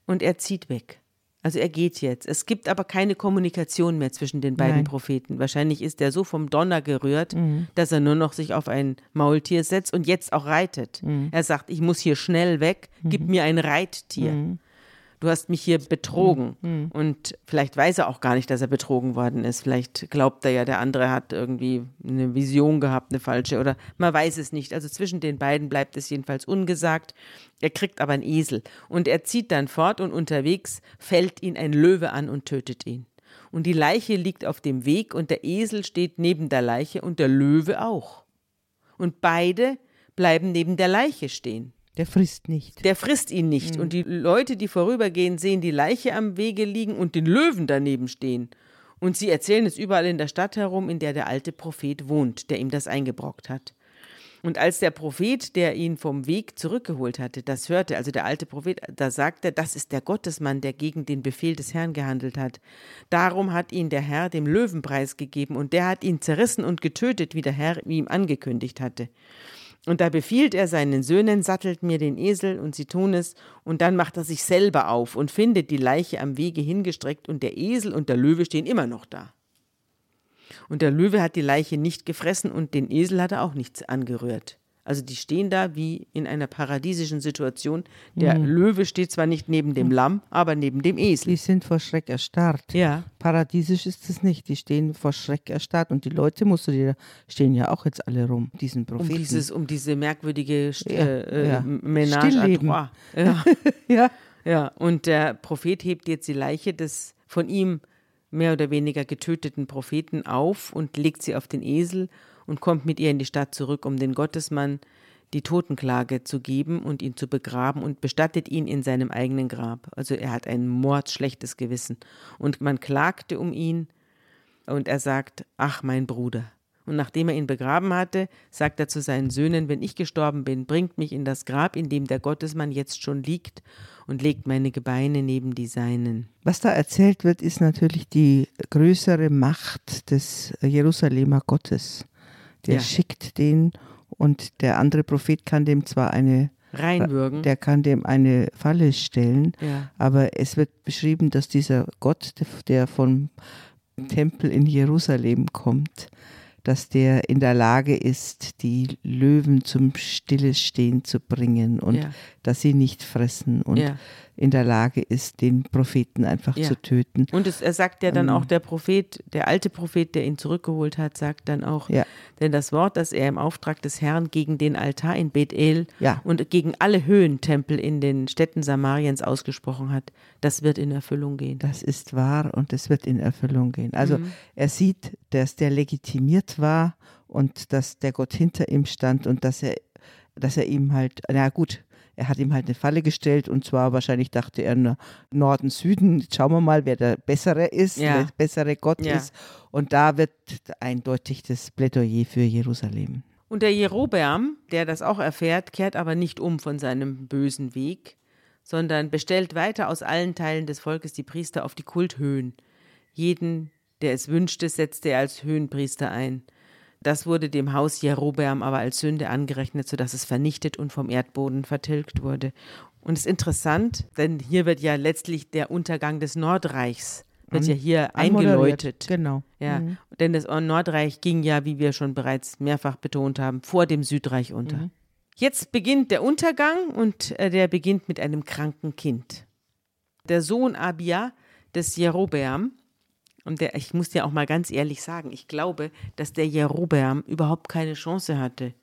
und er zieht weg. Also er geht jetzt. Es gibt aber keine Kommunikation mehr zwischen den beiden Nein. Propheten. Wahrscheinlich ist er so vom Donner gerührt, dass er nur noch sich auf ein Maultier setzt und jetzt auch reitet. Er sagt, ich muss hier schnell weg, gib mir ein Reittier. Du hast mich hier betrogen. Und vielleicht weiß er auch gar nicht, dass er betrogen worden ist. Vielleicht glaubt er ja, der andere hat irgendwie eine Vision gehabt, eine falsche, oder man weiß es nicht. Also zwischen den beiden bleibt es jedenfalls ungesagt. Er kriegt aber einen Esel und er zieht dann fort und unterwegs fällt ihn ein Löwe an und tötet ihn. Und die Leiche liegt auf dem Weg und der Esel steht neben der Leiche und der Löwe auch. Und beide bleiben neben der Leiche stehen. Der frisst nicht. Der frisst ihn nicht. Und die Leute, die vorübergehen, sehen die Leiche am Wege liegen und den Löwen daneben stehen. Und sie erzählen es überall in der Stadt herum, in der der alte Prophet wohnt, der ihm das eingebrockt hat. Und als der Prophet, der ihn vom Weg zurückgeholt hatte, das hörte, also der alte Prophet, da sagte er, das ist der Gottesmann, der gegen den Befehl des Herrn gehandelt hat. Darum hat ihn der Herr dem Löwenpreis gegeben und der hat ihn zerrissen und getötet, wie der Herr ihm angekündigt hatte. Und da befiehlt er seinen Söhnen, sattelt mir den Esel, und sie tun es, und dann macht er sich selber auf und findet die Leiche am Wege hingestreckt, und der Esel und der Löwe stehen immer noch da. Und der Löwe hat die Leiche nicht gefressen und den Esel hat er auch nichts angerührt. Also die stehen da wie in einer paradiesischen Situation. Der Mhm. Löwe steht zwar nicht neben dem Lamm, aber neben dem Esel. Die sind vor Schreck erstarrt. Ja. Paradiesisch ist es nicht. Die stehen vor Schreck erstarrt. Und die Leute, musst du dir, stehen ja auch jetzt alle rum, diesen Um, Propheten. dieses, um diese merkwürdige St- Ja, äh, äh, ja. Ménage à Stillleben. trois. Ja. ja. ja, und der Prophet hebt jetzt die Leiche des von ihm mehr oder weniger getöteten Propheten auf und legt sie auf den Esel und kommt mit ihr in die Stadt zurück, um den Gottesmann die Totenklage zu geben und ihn zu begraben und bestattet ihn in seinem eigenen Grab. Also er hat ein mordschlechtes Gewissen. Und man klagte um ihn und er sagt, ach mein Bruder. Und nachdem er ihn begraben hatte, sagt er zu seinen Söhnen, wenn ich gestorben bin, bringt mich in das Grab, in dem der Gottesmann jetzt schon liegt, und legt meine Gebeine neben die seinen. Was da erzählt wird, ist natürlich die größere Macht des Jerusalemer Gottes. Der Ja. schickt den und der andere Prophet kann dem zwar eine Reinwürgen. der kann dem eine Falle stellen, Ja. aber es wird beschrieben, dass dieser Gott, der vom Tempel in Jerusalem kommt, dass der in der Lage ist, die Löwen zum Stillestehen zu bringen und Ja. dass sie nicht fressen und Ja. In der Lage ist, den Propheten einfach Ja. zu töten. Und es, er sagt ja Ähm. dann auch, der Prophet, der alte Prophet, der ihn zurückgeholt hat, sagt dann auch, Ja. denn das Wort, das er im Auftrag des Herrn gegen den Altar in Bethel Ja. und gegen alle Höhentempel in den Städten Samariens ausgesprochen hat, das wird in Erfüllung gehen. Das ist wahr und es wird in Erfüllung gehen. Also Mhm. er sieht, dass der legitimiert war und dass der Gott hinter ihm stand und dass er, dass er ihm halt, na gut, er hat ihm halt eine Falle gestellt und zwar wahrscheinlich dachte er na, Norden, Süden, jetzt schauen wir mal, wer der Bessere ist, Ja. der bessere Gott Ja. ist. Und da wird eindeutig das Plädoyer für Jerusalem. Und der Jerobeam, der das auch erfährt, kehrt aber nicht um von seinem bösen Weg, sondern bestellt weiter aus allen Teilen des Volkes die Priester auf die Kulthöhen. Jeden, der es wünschte, setzte er als Höhenpriester ein. Das wurde dem Haus Jerobeam aber als Sünde angerechnet, sodass es vernichtet und vom Erdboden vertilgt wurde. Und es ist interessant, denn hier wird ja letztlich der Untergang des Nordreichs, wird ja hier eingeläutet. Genau. Ja, denn das Nordreich ging ja, wie wir schon bereits mehrfach betont haben, vor dem Südreich unter. Jetzt beginnt der Untergang und äh, der beginnt mit einem kranken Kind. Der Sohn Abia des Jerobeam, und der, ich muss dir auch mal ganz ehrlich sagen, ich glaube, dass der Jerobeam überhaupt keine Chance hatte,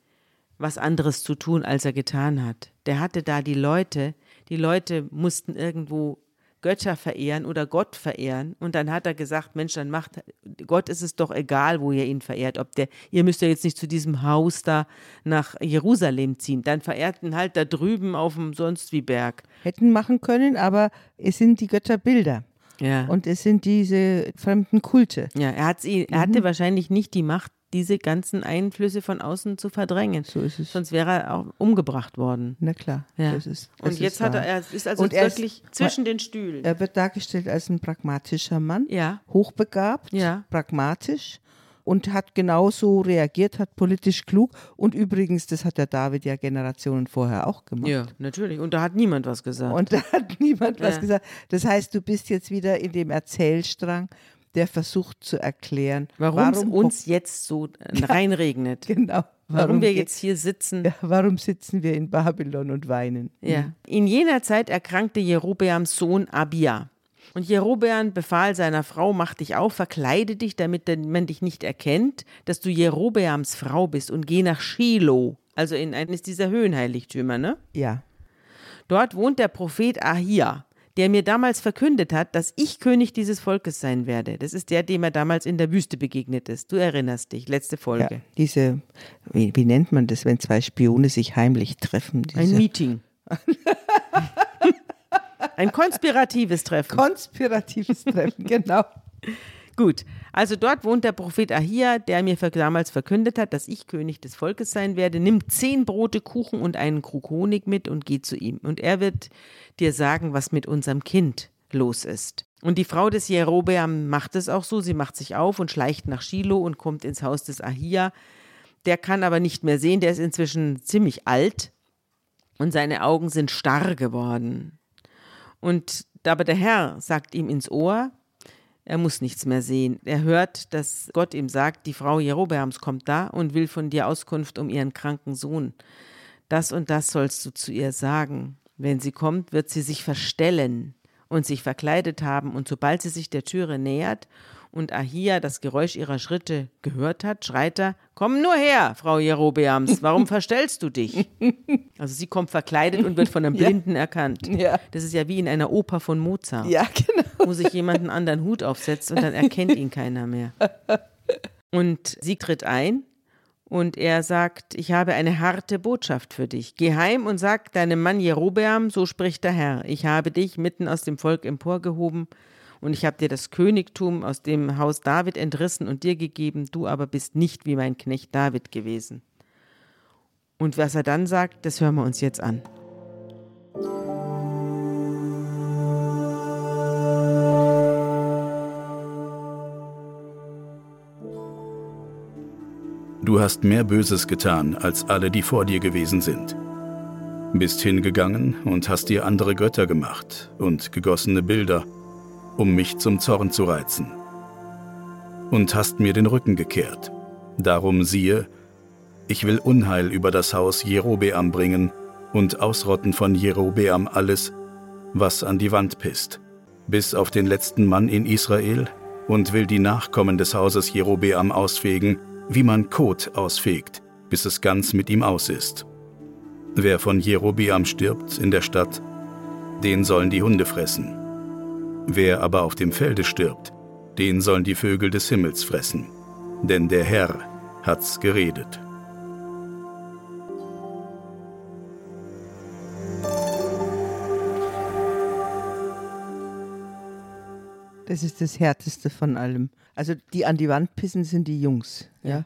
was anderes zu tun, als er getan hat. Der hatte da die Leute, die Leute mussten irgendwo Götter verehren oder Gott verehren. Und dann hat er gesagt, Mensch, dann macht, Gott ist es doch egal, wo ihr ihn verehrt. Ob der, ihr müsst ja jetzt nicht zu diesem Haus da nach Jerusalem ziehen. Dann verehrten halt da drüben auf dem sonst wie Berg. Hätten machen können, aber es sind die Götterbilder Ja. und es sind diese fremden Kulte. ja, er, hat's, er hatte wahrscheinlich nicht die Macht, diese ganzen Einflüsse von außen zu verdrängen. So ist es. Sonst wäre er auch umgebracht worden. Na klar. Ja. Das ist, das Und jetzt ist hat er, er ist also er ist- wirklich zwischen den Stühlen. Er wird dargestellt als ein pragmatischer Mann, Ja. hochbegabt, Ja. pragmatisch und hat genauso reagiert, hat politisch klug. Und übrigens, das hat der David ja Generationen vorher auch gemacht. Ja, natürlich. Und da hat niemand was gesagt. Und da hat niemand was Ja. gesagt. Das heißt, du bist jetzt wieder in dem Erzählstrang, der versucht zu erklären, warum es uns jetzt so reinregnet. genau, Warum wir ge- jetzt hier sitzen. ja, warum sitzen wir in Babylon und weinen? Ja. In jener Zeit erkrankte Jerobeams Sohn Abia. Und Jerobeam befahl seiner Frau, mach dich auf, verkleide dich, damit man dich nicht erkennt, dass du Jerobeams Frau bist und geh nach Shiloh, also in eines dieser Höhenheiligtümer, ne? Ja, Dort wohnt der Prophet Ahia, der mir damals verkündet hat, dass ich König dieses Volkes sein werde. Das ist der, dem er damals in der Wüste begegnet ist. Du erinnerst dich, letzte ja. Folge. Diese, wie, wie nennt man das, wenn zwei Spione sich heimlich treffen? Diese Ein Meeting. Ein konspiratives Treffen. konspiratives Treffen, genau. Gut, also dort wohnt der Prophet Ahia, der mir damals verkündet hat, dass ich König des Volkes sein werde. Nimm zehn Brote, Kuchen und einen Krug Honig mit und geh zu ihm. Und er wird dir sagen, was mit unserem Kind los ist. Und die Frau des Jerobeam macht es auch so. Sie macht sich auf und schleicht nach Shiloh und kommt ins Haus des Ahia. Der kann aber nicht mehr sehen, der ist inzwischen ziemlich alt und seine Augen sind starr geworden. Und aber der Herr sagt ihm ins Ohr, Er muss nichts mehr sehen. Er hört, dass Gott ihm sagt, die Frau Jerobeams kommt da und will von dir Auskunft um ihren kranken Sohn. Das und das sollst du zu ihr sagen. Wenn sie kommt, wird sie sich verstellen und sich verkleidet haben, und sobald sie sich der Türe nähert und Ahia das Geräusch ihrer Schritte gehört hat, schreit er, Komm nur her, Frau Jerobeams, warum verstellst du dich? Also sie kommt verkleidet und wird von einem Blinden ja. erkannt. Ja. Das ist ja wie in einer Oper von Mozart. Ja, genau. Wo sich jemand einen anderen Hut aufsetzt und dann erkennt ihn keiner mehr. Und sie tritt ein und er sagt, ich habe eine harte Botschaft für dich. Geh heim und sag deinem Mann Jerobeam, so spricht der Herr, ich habe dich mitten aus dem Volk emporgehoben und ich habe dir das Königtum aus dem Haus David entrissen und dir gegeben, du aber bist nicht wie mein Knecht David gewesen. Und was er dann sagt, das hören wir uns jetzt an. Du hast mehr Böses getan als alle, die vor dir gewesen sind. Bist hingegangen und hast dir andere Götter gemacht und gegossene Bilder, um mich zum Zorn zu reizen. Und hast mir den Rücken gekehrt. Darum siehe, ich will Unheil über das Haus Jerobeam bringen und ausrotten von Jerobeam alles, was an die Wand pisst, bis auf den letzten Mann in Israel und will die Nachkommen des Hauses Jerobeam ausfegen, wie man Kot ausfegt, bis es ganz mit ihm aus ist. Wer von Jerobiam stirbt in der Stadt, den sollen die Hunde fressen. Wer aber auf dem Felde stirbt, den sollen die Vögel des Himmels fressen, denn der Herr hat's geredet. Das ist das Härteste von allem. Also die an die Wand pissen sind die Jungs. Ja.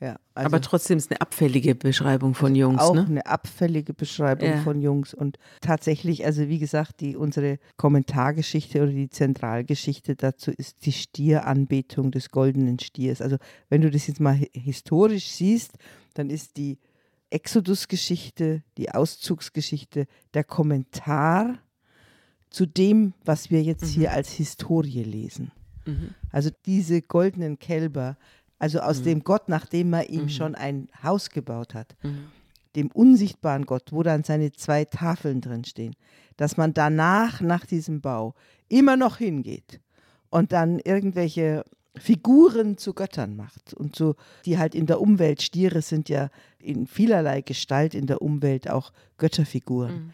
Ja also Aber trotzdem ist eine abfällige Beschreibung von Jungs. Auch ne? eine abfällige Beschreibung ja. von Jungs. Und tatsächlich, also wie gesagt, die, unsere Kommentargeschichte oder die Zentralgeschichte dazu ist die Stieranbetung des goldenen Stiers. Also wenn du das jetzt mal historisch siehst, dann ist die Exodus-Geschichte, die Auszugsgeschichte, der Kommentar zu dem, was wir jetzt mhm. hier als Historie lesen. Mhm. Also diese goldenen Kälber, also aus mhm. dem Gott, nachdem er ihm mhm. schon ein Haus gebaut hat, mhm. dem unsichtbaren Gott, wo dann seine zwei Tafeln drin stehen, dass man danach, nach diesem Bau, immer noch hingeht und dann irgendwelche Figuren zu Göttern macht und so, die halt in der Umwelt, Stiere sind ja in vielerlei Gestalt in der Umwelt auch Götterfiguren. Mhm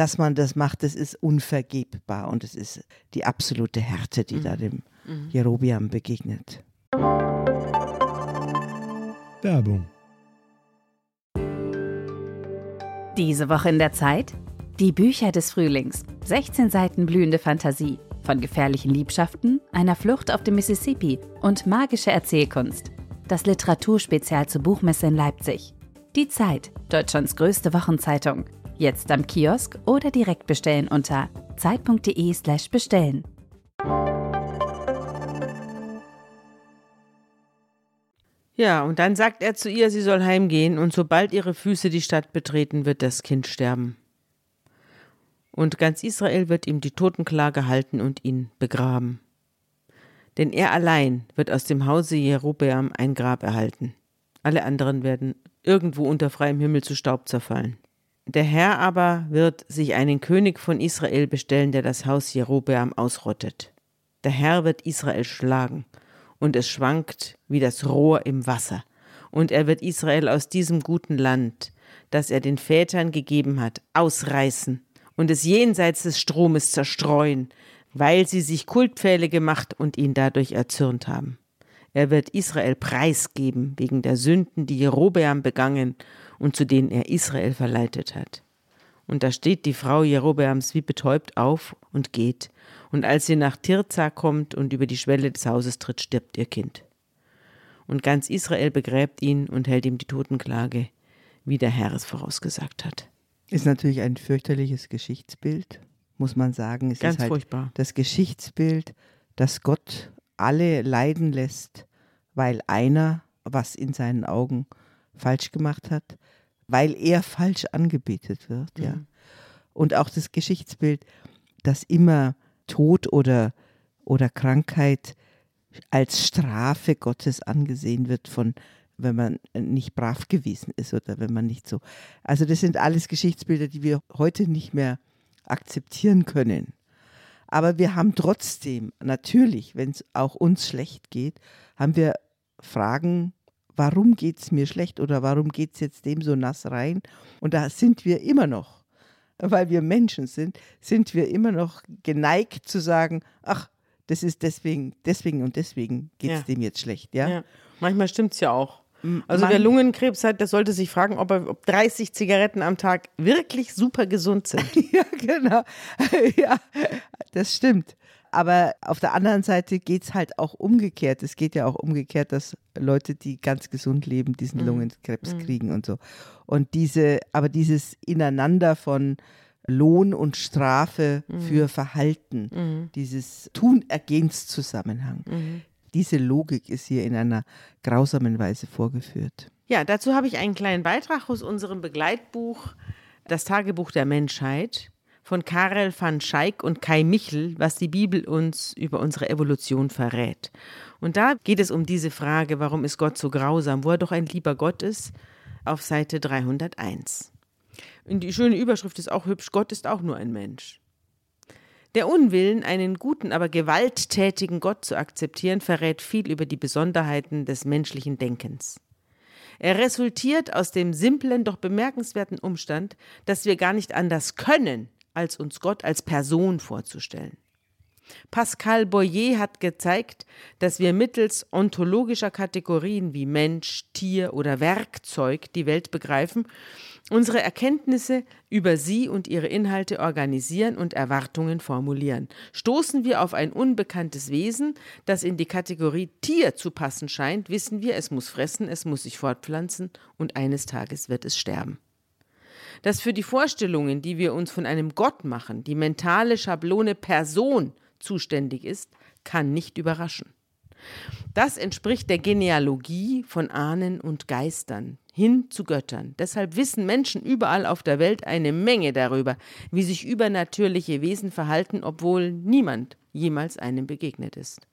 dass man das macht, das ist unvergebbar und es ist die absolute Härte, die mhm. da dem mhm. Jerobiam begegnet. Werbung. Diese Woche in der Zeit? Die Bücher des Frühlings. 16 Seiten blühende Fantasie. Von gefährlichen Liebschaften, einer Flucht auf dem Mississippi und magische Erzählkunst. Das Literaturspezial zur Buchmesse in Leipzig. Die Zeit, Deutschlands größte Wochenzeitung. Jetzt am Kiosk oder direkt bestellen unter zeit.de/slash Ja, und dann sagt er zu ihr, sie soll heimgehen, und sobald ihre Füße die Stadt betreten, wird das Kind sterben. Und ganz Israel wird ihm die Totenklage halten und ihn begraben. Denn er allein wird aus dem Hause Jerobeam ein Grab erhalten. Alle anderen werden irgendwo unter freiem Himmel zu Staub zerfallen. Der Herr aber wird sich einen König von Israel bestellen, der das Haus Jerobeam ausrottet. Der Herr wird Israel schlagen, und es schwankt wie das Rohr im Wasser. Und er wird Israel aus diesem guten Land, das er den Vätern gegeben hat, ausreißen und es jenseits des Stromes zerstreuen, weil sie sich Kultpfähle gemacht und ihn dadurch erzürnt haben. Er wird Israel preisgeben wegen der Sünden, die Jerobeam begangen und zu denen er Israel verleitet hat. Und da steht die Frau Jerobeams wie betäubt auf und geht, und als sie nach Tirza kommt und über die Schwelle des Hauses tritt, stirbt ihr Kind. Und ganz Israel begräbt ihn und hält ihm die Totenklage, wie der Herr es vorausgesagt hat. Ist natürlich ein fürchterliches Geschichtsbild, muss man sagen. Es ganz ist halt furchtbar. Das Geschichtsbild, dass Gott alle leiden lässt, weil einer was in seinen Augen falsch gemacht hat, weil er falsch angebetet wird, mhm. Und auch das Geschichtsbild, dass immer Tod oder, oder Krankheit als Strafe Gottes angesehen wird von wenn man nicht brav gewesen ist oder wenn man nicht so. Also das sind alles Geschichtsbilder, die wir heute nicht mehr akzeptieren können. Aber wir haben trotzdem, natürlich, wenn es auch uns schlecht geht, haben wir Fragen, warum geht es mir schlecht oder warum geht es jetzt dem so nass rein? Und da sind wir immer noch, weil wir Menschen sind, sind wir immer noch geneigt zu sagen, ach, das ist deswegen, deswegen und deswegen geht es ja. dem jetzt schlecht. Ja? ja. Manchmal stimmt es ja auch. Also wer Lungenkrebs hat, der sollte sich fragen, ob, er, ob 30 Zigaretten am Tag wirklich super gesund sind. ja, genau. ja, das stimmt. Aber auf der anderen Seite geht es halt auch umgekehrt. Es geht ja auch umgekehrt, dass Leute, die ganz gesund leben, diesen mhm. Lungenkrebs mhm. kriegen und so. Und diese, aber dieses Ineinander von Lohn und Strafe mhm. für Verhalten, mhm. dieses Tun-Ergehenszusammenhang, mhm. Diese Logik ist hier in einer grausamen Weise vorgeführt. Ja, dazu habe ich einen kleinen Beitrag aus unserem Begleitbuch Das Tagebuch der Menschheit von Karel van Schaik und Kai Michel, was die Bibel uns über unsere Evolution verrät. Und da geht es um diese Frage, warum ist Gott so grausam, wo er doch ein lieber Gott ist, auf Seite 301. Und die schöne Überschrift ist auch hübsch, Gott ist auch nur ein Mensch. Der Unwillen, einen guten, aber gewalttätigen Gott zu akzeptieren, verrät viel über die Besonderheiten des menschlichen Denkens. Er resultiert aus dem simplen, doch bemerkenswerten Umstand, dass wir gar nicht anders können, als uns Gott als Person vorzustellen. Pascal Boyer hat gezeigt, dass wir mittels ontologischer Kategorien wie Mensch, Tier oder Werkzeug die Welt begreifen unsere Erkenntnisse über sie und ihre Inhalte organisieren und Erwartungen formulieren. Stoßen wir auf ein unbekanntes Wesen, das in die Kategorie Tier zu passen scheint, wissen wir, es muss fressen, es muss sich fortpflanzen und eines Tages wird es sterben. Dass für die Vorstellungen, die wir uns von einem Gott machen, die mentale Schablone Person zuständig ist, kann nicht überraschen. Das entspricht der Genealogie von Ahnen und Geistern, hin zu Göttern. Deshalb wissen Menschen überall auf der Welt eine Menge darüber, wie sich übernatürliche Wesen verhalten, obwohl niemand jemals einem begegnet ist.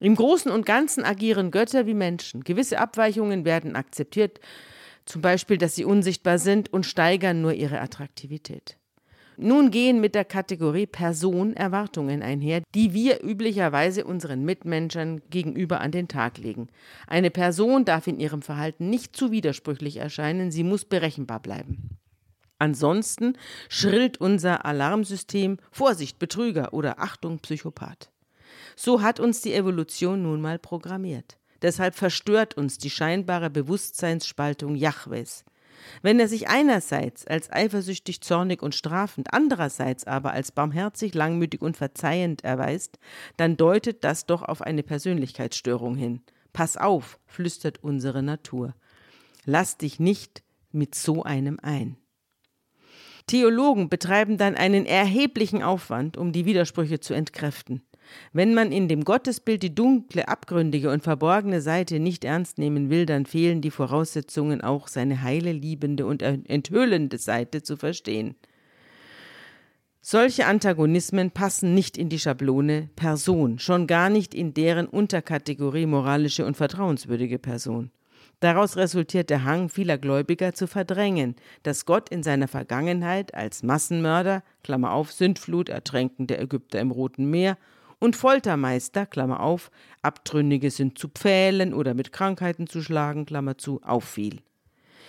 Im Großen und Ganzen agieren Götter wie Menschen. Gewisse Abweichungen werden akzeptiert, zum Beispiel, dass sie unsichtbar sind und steigern nur ihre Attraktivität. Nun gehen mit der Kategorie Person Erwartungen einher, die wir üblicherweise unseren Mitmenschen gegenüber an den Tag legen. Eine Person darf in ihrem Verhalten nicht zu widersprüchlich erscheinen, sie muss berechenbar bleiben. Ansonsten schrillt unser Alarmsystem Vorsicht Betrüger oder Achtung Psychopath. So hat uns die Evolution nun mal programmiert. Deshalb verstört uns die scheinbare Bewusstseinsspaltung Jahwes. Wenn er sich einerseits als eifersüchtig, zornig und strafend, andererseits aber als barmherzig, langmütig und verzeihend erweist, dann deutet das doch auf eine Persönlichkeitsstörung hin. Pass auf, flüstert unsere Natur. Lass dich nicht mit so einem ein. Theologen betreiben dann einen erheblichen Aufwand, um die Widersprüche zu entkräften. Wenn man in dem Gottesbild die dunkle, abgründige und verborgene Seite nicht ernst nehmen will, dann fehlen die Voraussetzungen, auch seine heile, liebende und enthüllende Seite zu verstehen. Solche Antagonismen passen nicht in die Schablone Person, schon gar nicht in deren Unterkategorie moralische und vertrauenswürdige Person. Daraus resultiert der Hang vieler Gläubiger zu verdrängen, dass Gott in seiner Vergangenheit als Massenmörder, Klammer auf, Sündflut, Ertränken der Ägypter im Roten Meer und Foltermeister, Klammer auf, Abtrünnige sind zu pfählen oder mit Krankheiten zu schlagen, Klammer zu, auffiel.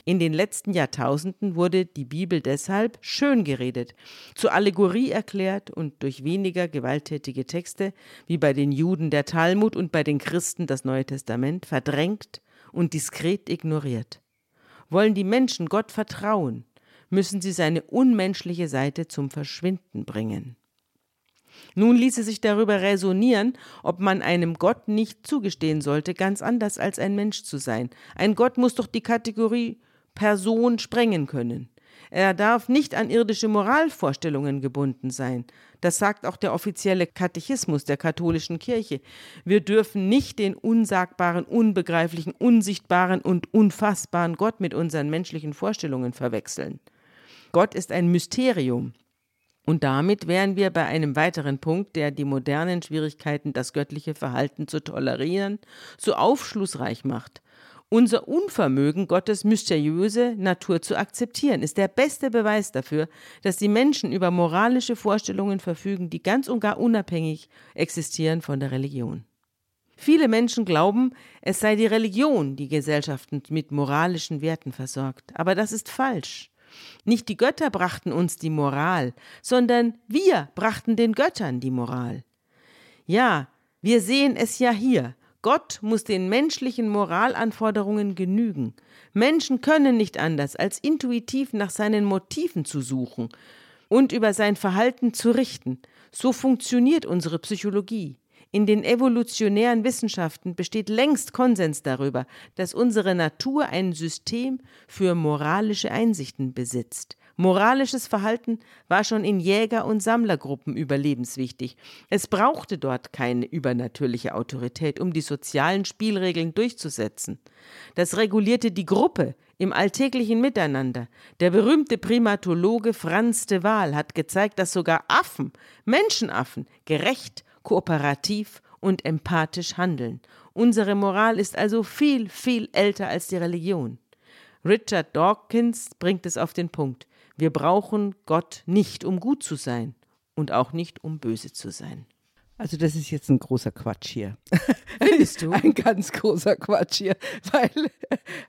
In den letzten Jahrtausenden wurde die Bibel deshalb schön geredet, zur Allegorie erklärt und durch weniger gewalttätige Texte, wie bei den Juden der Talmud und bei den Christen das Neue Testament, verdrängt und diskret ignoriert. Wollen die Menschen Gott vertrauen, müssen sie seine unmenschliche Seite zum Verschwinden bringen. Nun ließe sich darüber räsonieren, ob man einem Gott nicht zugestehen sollte, ganz anders als ein Mensch zu sein. Ein Gott muss doch die Kategorie Person sprengen können. Er darf nicht an irdische Moralvorstellungen gebunden sein. Das sagt auch der offizielle Katechismus der katholischen Kirche. Wir dürfen nicht den unsagbaren, unbegreiflichen, unsichtbaren und unfassbaren Gott mit unseren menschlichen Vorstellungen verwechseln. Gott ist ein Mysterium. Und damit wären wir bei einem weiteren Punkt, der die modernen Schwierigkeiten, das göttliche Verhalten zu tolerieren, so aufschlussreich macht. Unser Unvermögen, Gottes mysteriöse Natur zu akzeptieren, ist der beste Beweis dafür, dass die Menschen über moralische Vorstellungen verfügen, die ganz und gar unabhängig existieren von der Religion. Viele Menschen glauben, es sei die Religion, die Gesellschaften mit moralischen Werten versorgt. Aber das ist falsch. Nicht die Götter brachten uns die Moral, sondern wir brachten den Göttern die Moral. Ja, wir sehen es ja hier. Gott muss den menschlichen Moralanforderungen genügen. Menschen können nicht anders, als intuitiv nach seinen Motiven zu suchen und über sein Verhalten zu richten. So funktioniert unsere Psychologie. In den evolutionären Wissenschaften besteht längst Konsens darüber, dass unsere Natur ein System für moralische Einsichten besitzt. Moralisches Verhalten war schon in Jäger- und Sammlergruppen überlebenswichtig. Es brauchte dort keine übernatürliche Autorität, um die sozialen Spielregeln durchzusetzen. Das regulierte die Gruppe im alltäglichen Miteinander. Der berühmte Primatologe Franz de Waal hat gezeigt, dass sogar Affen, Menschenaffen, gerecht kooperativ und empathisch handeln. Unsere Moral ist also viel, viel älter als die Religion. Richard Dawkins bringt es auf den Punkt. Wir brauchen Gott nicht, um gut zu sein und auch nicht, um böse zu sein. Also das ist jetzt ein großer Quatsch hier. Findest du? Ein ganz großer Quatsch hier, weil,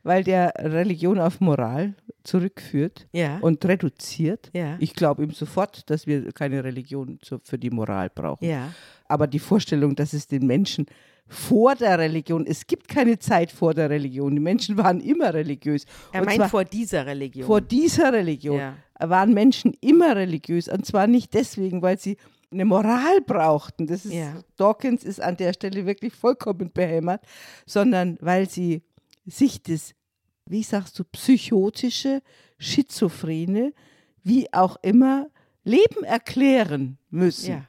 weil der Religion auf Moral zurückführt Ja. und reduziert. Ja. Ich glaube ihm sofort, dass wir keine Religion für die Moral brauchen. Ja. Aber die Vorstellung, dass es den Menschen vor der Religion, es gibt keine Zeit vor der Religion. Die Menschen waren immer religiös. Er Und meint vor dieser Religion. vor dieser Religion Ja. waren Menschen immer religiös. Und zwar nicht deswegen, weil sie eine Moral brauchten. Das ist, Ja. Dawkins ist an der Stelle wirklich vollkommen behämmert, sondern weil sie sich das, wie sagst du, psychotische, schizophrene, wie auch immer, Leben erklären müssen. Ja.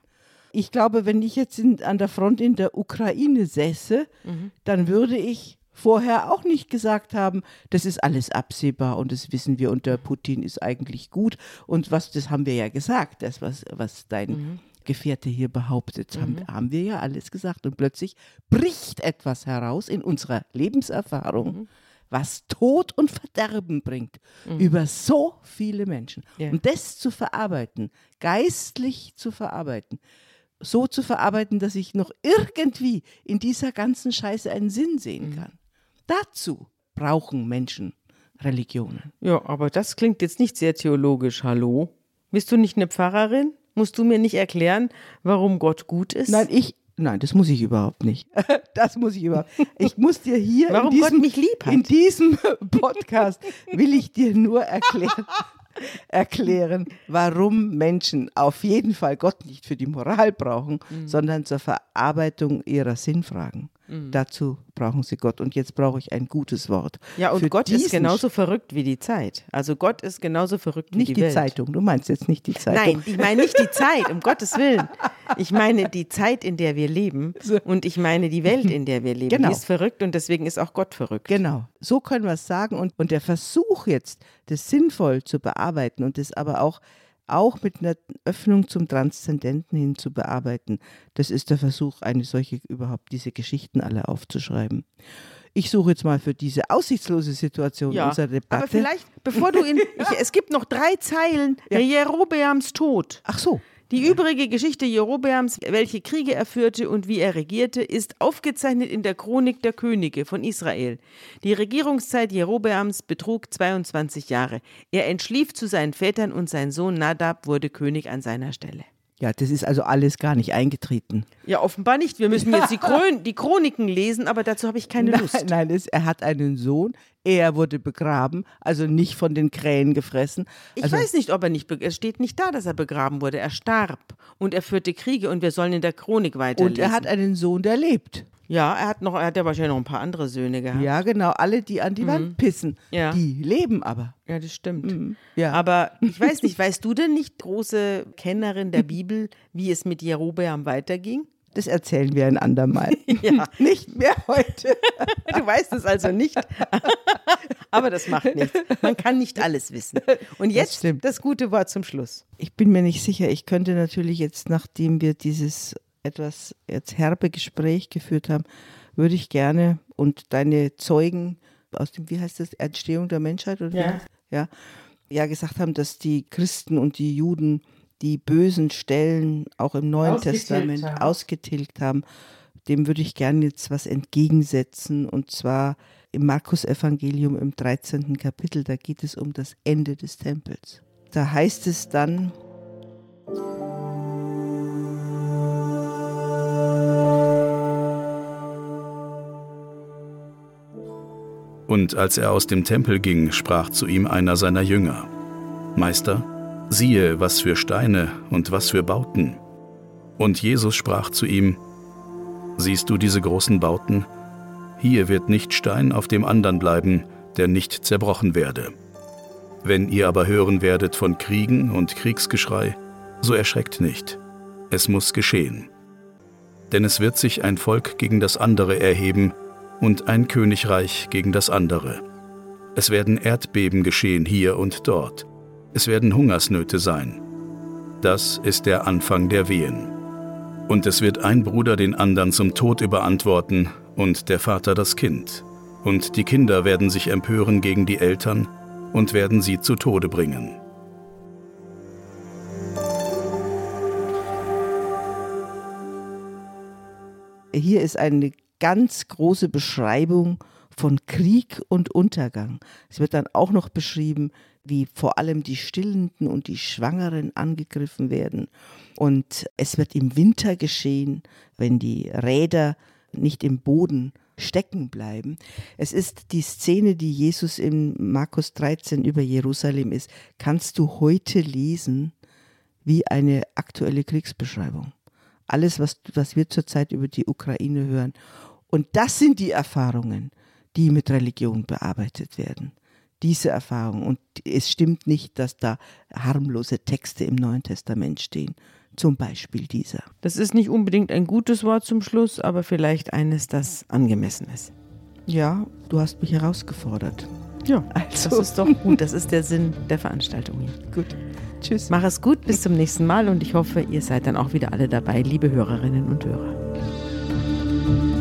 Ich glaube, wenn ich jetzt in, an der Front in der Ukraine säße, Mhm. dann würde ich vorher auch nicht gesagt haben, das ist alles absehbar und das wissen wir und der Putin ist eigentlich gut. Und was, das haben wir ja gesagt, das, was, was dein Mhm. Gefährte hier behauptet, haben, haben wir ja alles gesagt. Und plötzlich bricht etwas heraus in unserer Lebenserfahrung, Mhm. was Tod und Verderben bringt über so viele Menschen. Ja. Und das zu verarbeiten, geistlich zu verarbeiten, so zu verarbeiten, dass ich noch irgendwie in dieser ganzen Scheiße einen Sinn sehen kann. Dazu brauchen Menschen Religionen. Ja, aber das klingt jetzt nicht sehr theologisch. Hallo? Bist du nicht eine Pfarrerin? Musst du mir nicht erklären, warum Gott gut ist? Nein, ich, nein, das muss ich überhaupt nicht. Das muss ich überhaupt. Ich muss dir hier in diesem, in diesem Podcast will ich dir nur erklären, erklären, warum Menschen auf jeden Fall Gott nicht für die Moral brauchen, Mhm. sondern zur Verarbeitung ihrer Sinnfragen. Dazu brauchen sie Gott. Und jetzt brauche ich ein gutes Wort. Ja, und Für Gott ist genauso verrückt wie die Zeit. Also Gott ist genauso verrückt wie Nicht die, die, Welt. Zeitung. Du meinst jetzt nicht die Zeitung. Nein, ich meine nicht die Zeit, um Gottes Willen. Ich meine die Zeit, in der wir leben und ich meine die Welt, in der wir leben. Genau. Die ist verrückt und deswegen ist auch Gott verrückt. Genau, so können wir es sagen. Und, und der Versuch jetzt, das sinnvoll zu bearbeiten und das aber auch, auch mit einer Öffnung zum Transzendenten hin zu bearbeiten, das ist der Versuch, eine solche, überhaupt diese Geschichten alle aufzuschreiben. Ich suche jetzt mal für diese aussichtslose Situation Ja, unserer Debatte. aber vielleicht, bevor du in, ich, es gibt noch drei Zeilen, Jerobeams Tod. Ach so. Die übrige Geschichte Jerobeams, welche Kriege er führte und wie er regierte, ist aufgezeichnet in der Chronik der Könige von Israel. Die Regierungszeit Jerobeams betrug 22 Jahre. Er entschlief zu seinen Vätern und sein Sohn Nadab wurde König an seiner Stelle. Ja, das ist also alles gar nicht eingetreten. Ja, offenbar nicht. Wir müssen jetzt die, Chron die Chroniken lesen, aber dazu habe ich keine Lust. Nein, nein es, er hat einen Sohn, er wurde begraben, also nicht von den Krähen gefressen. Ich also, weiß nicht, ob er nicht, es steht nicht da, dass er begraben wurde. Er starb und er führte Kriege und wir sollen in der Chronik weiterlesen. Und er hat einen Sohn, der lebt. Ja, er hat noch, er hat ja wahrscheinlich noch ein paar andere Söhne gehabt. Ja, genau. Alle, die an die Wand pissen, Mhm. Ja. die leben aber. Ja, das stimmt. Ja. Aber ich weiß nicht, weißt du denn nicht, große Kennerin der Bibel, wie es mit Jerobeam weiterging? Das erzählen wir ein andermal. Ja. Nicht mehr heute. Du weißt es also nicht. Aber das macht nichts. Man kann nicht alles wissen. Und jetzt das, das gute Wort zum Schluss. Ich bin mir nicht sicher. Ich könnte natürlich jetzt, nachdem wir dieses etwas jetzt herbe Gespräch geführt haben, würde ich gerne und deine Zeugen aus dem, wie heißt das, Entstehung der Menschheit oder ja. ja, ja gesagt haben, dass die Christen und die Juden die bösen Stellen auch im Neuen ausgetilgt Testament haben. ausgetilgt haben. Dem würde ich gerne jetzt was entgegensetzen und zwar im Markus-Evangelium im 13. Kapitel. Da geht es um das Ende des Tempels. Da heißt es dann, Und als er aus dem Tempel ging, sprach zu ihm einer seiner Jünger, Meister, siehe, was für Steine und was für Bauten. Und Jesus sprach zu ihm, Siehst du diese großen Bauten? Hier wird nicht Stein auf dem anderen bleiben, der nicht zerbrochen werde. Wenn ihr aber hören werdet von Kriegen und Kriegsgeschrei, so erschreckt nicht. Es muss geschehen. Denn es wird sich ein Volk gegen das andere erheben, und ein Königreich gegen das andere. Es werden Erdbeben geschehen hier und dort. Es werden Hungersnöte sein. Das ist der Anfang der Wehen. Und es wird ein Bruder den anderen zum Tod überantworten und der Vater das Kind. Und die Kinder werden sich empören gegen die Eltern und werden sie zu Tode bringen. Hier ist eine ganz große Beschreibung von Krieg und Untergang. Es wird dann auch noch beschrieben, wie vor allem die Stillenden und die Schwangeren angegriffen werden. Und es wird im Winter geschehen, wenn die Räder nicht im Boden stecken bleiben. Es ist die Szene, die Jesus in Markus 13 über Jerusalem ist, kannst du heute lesen wie eine aktuelle Kriegsbeschreibung. Alles, was, was wir zurzeit über die Ukraine hören. Und das sind die Erfahrungen, die mit Religion bearbeitet werden. Diese Erfahrung. Und es stimmt nicht, dass da harmlose Texte im Neuen Testament stehen. Zum Beispiel dieser. Das ist nicht unbedingt ein gutes Wort zum Schluss, aber vielleicht eines, das angemessen ist. Ja, du hast mich herausgefordert. Ja, also. das ist doch gut. Das ist der Sinn der Veranstaltung hier. Gut. Tschüss. Mach es gut, bis zum nächsten Mal und ich hoffe, ihr seid dann auch wieder alle dabei, liebe Hörerinnen und Hörer.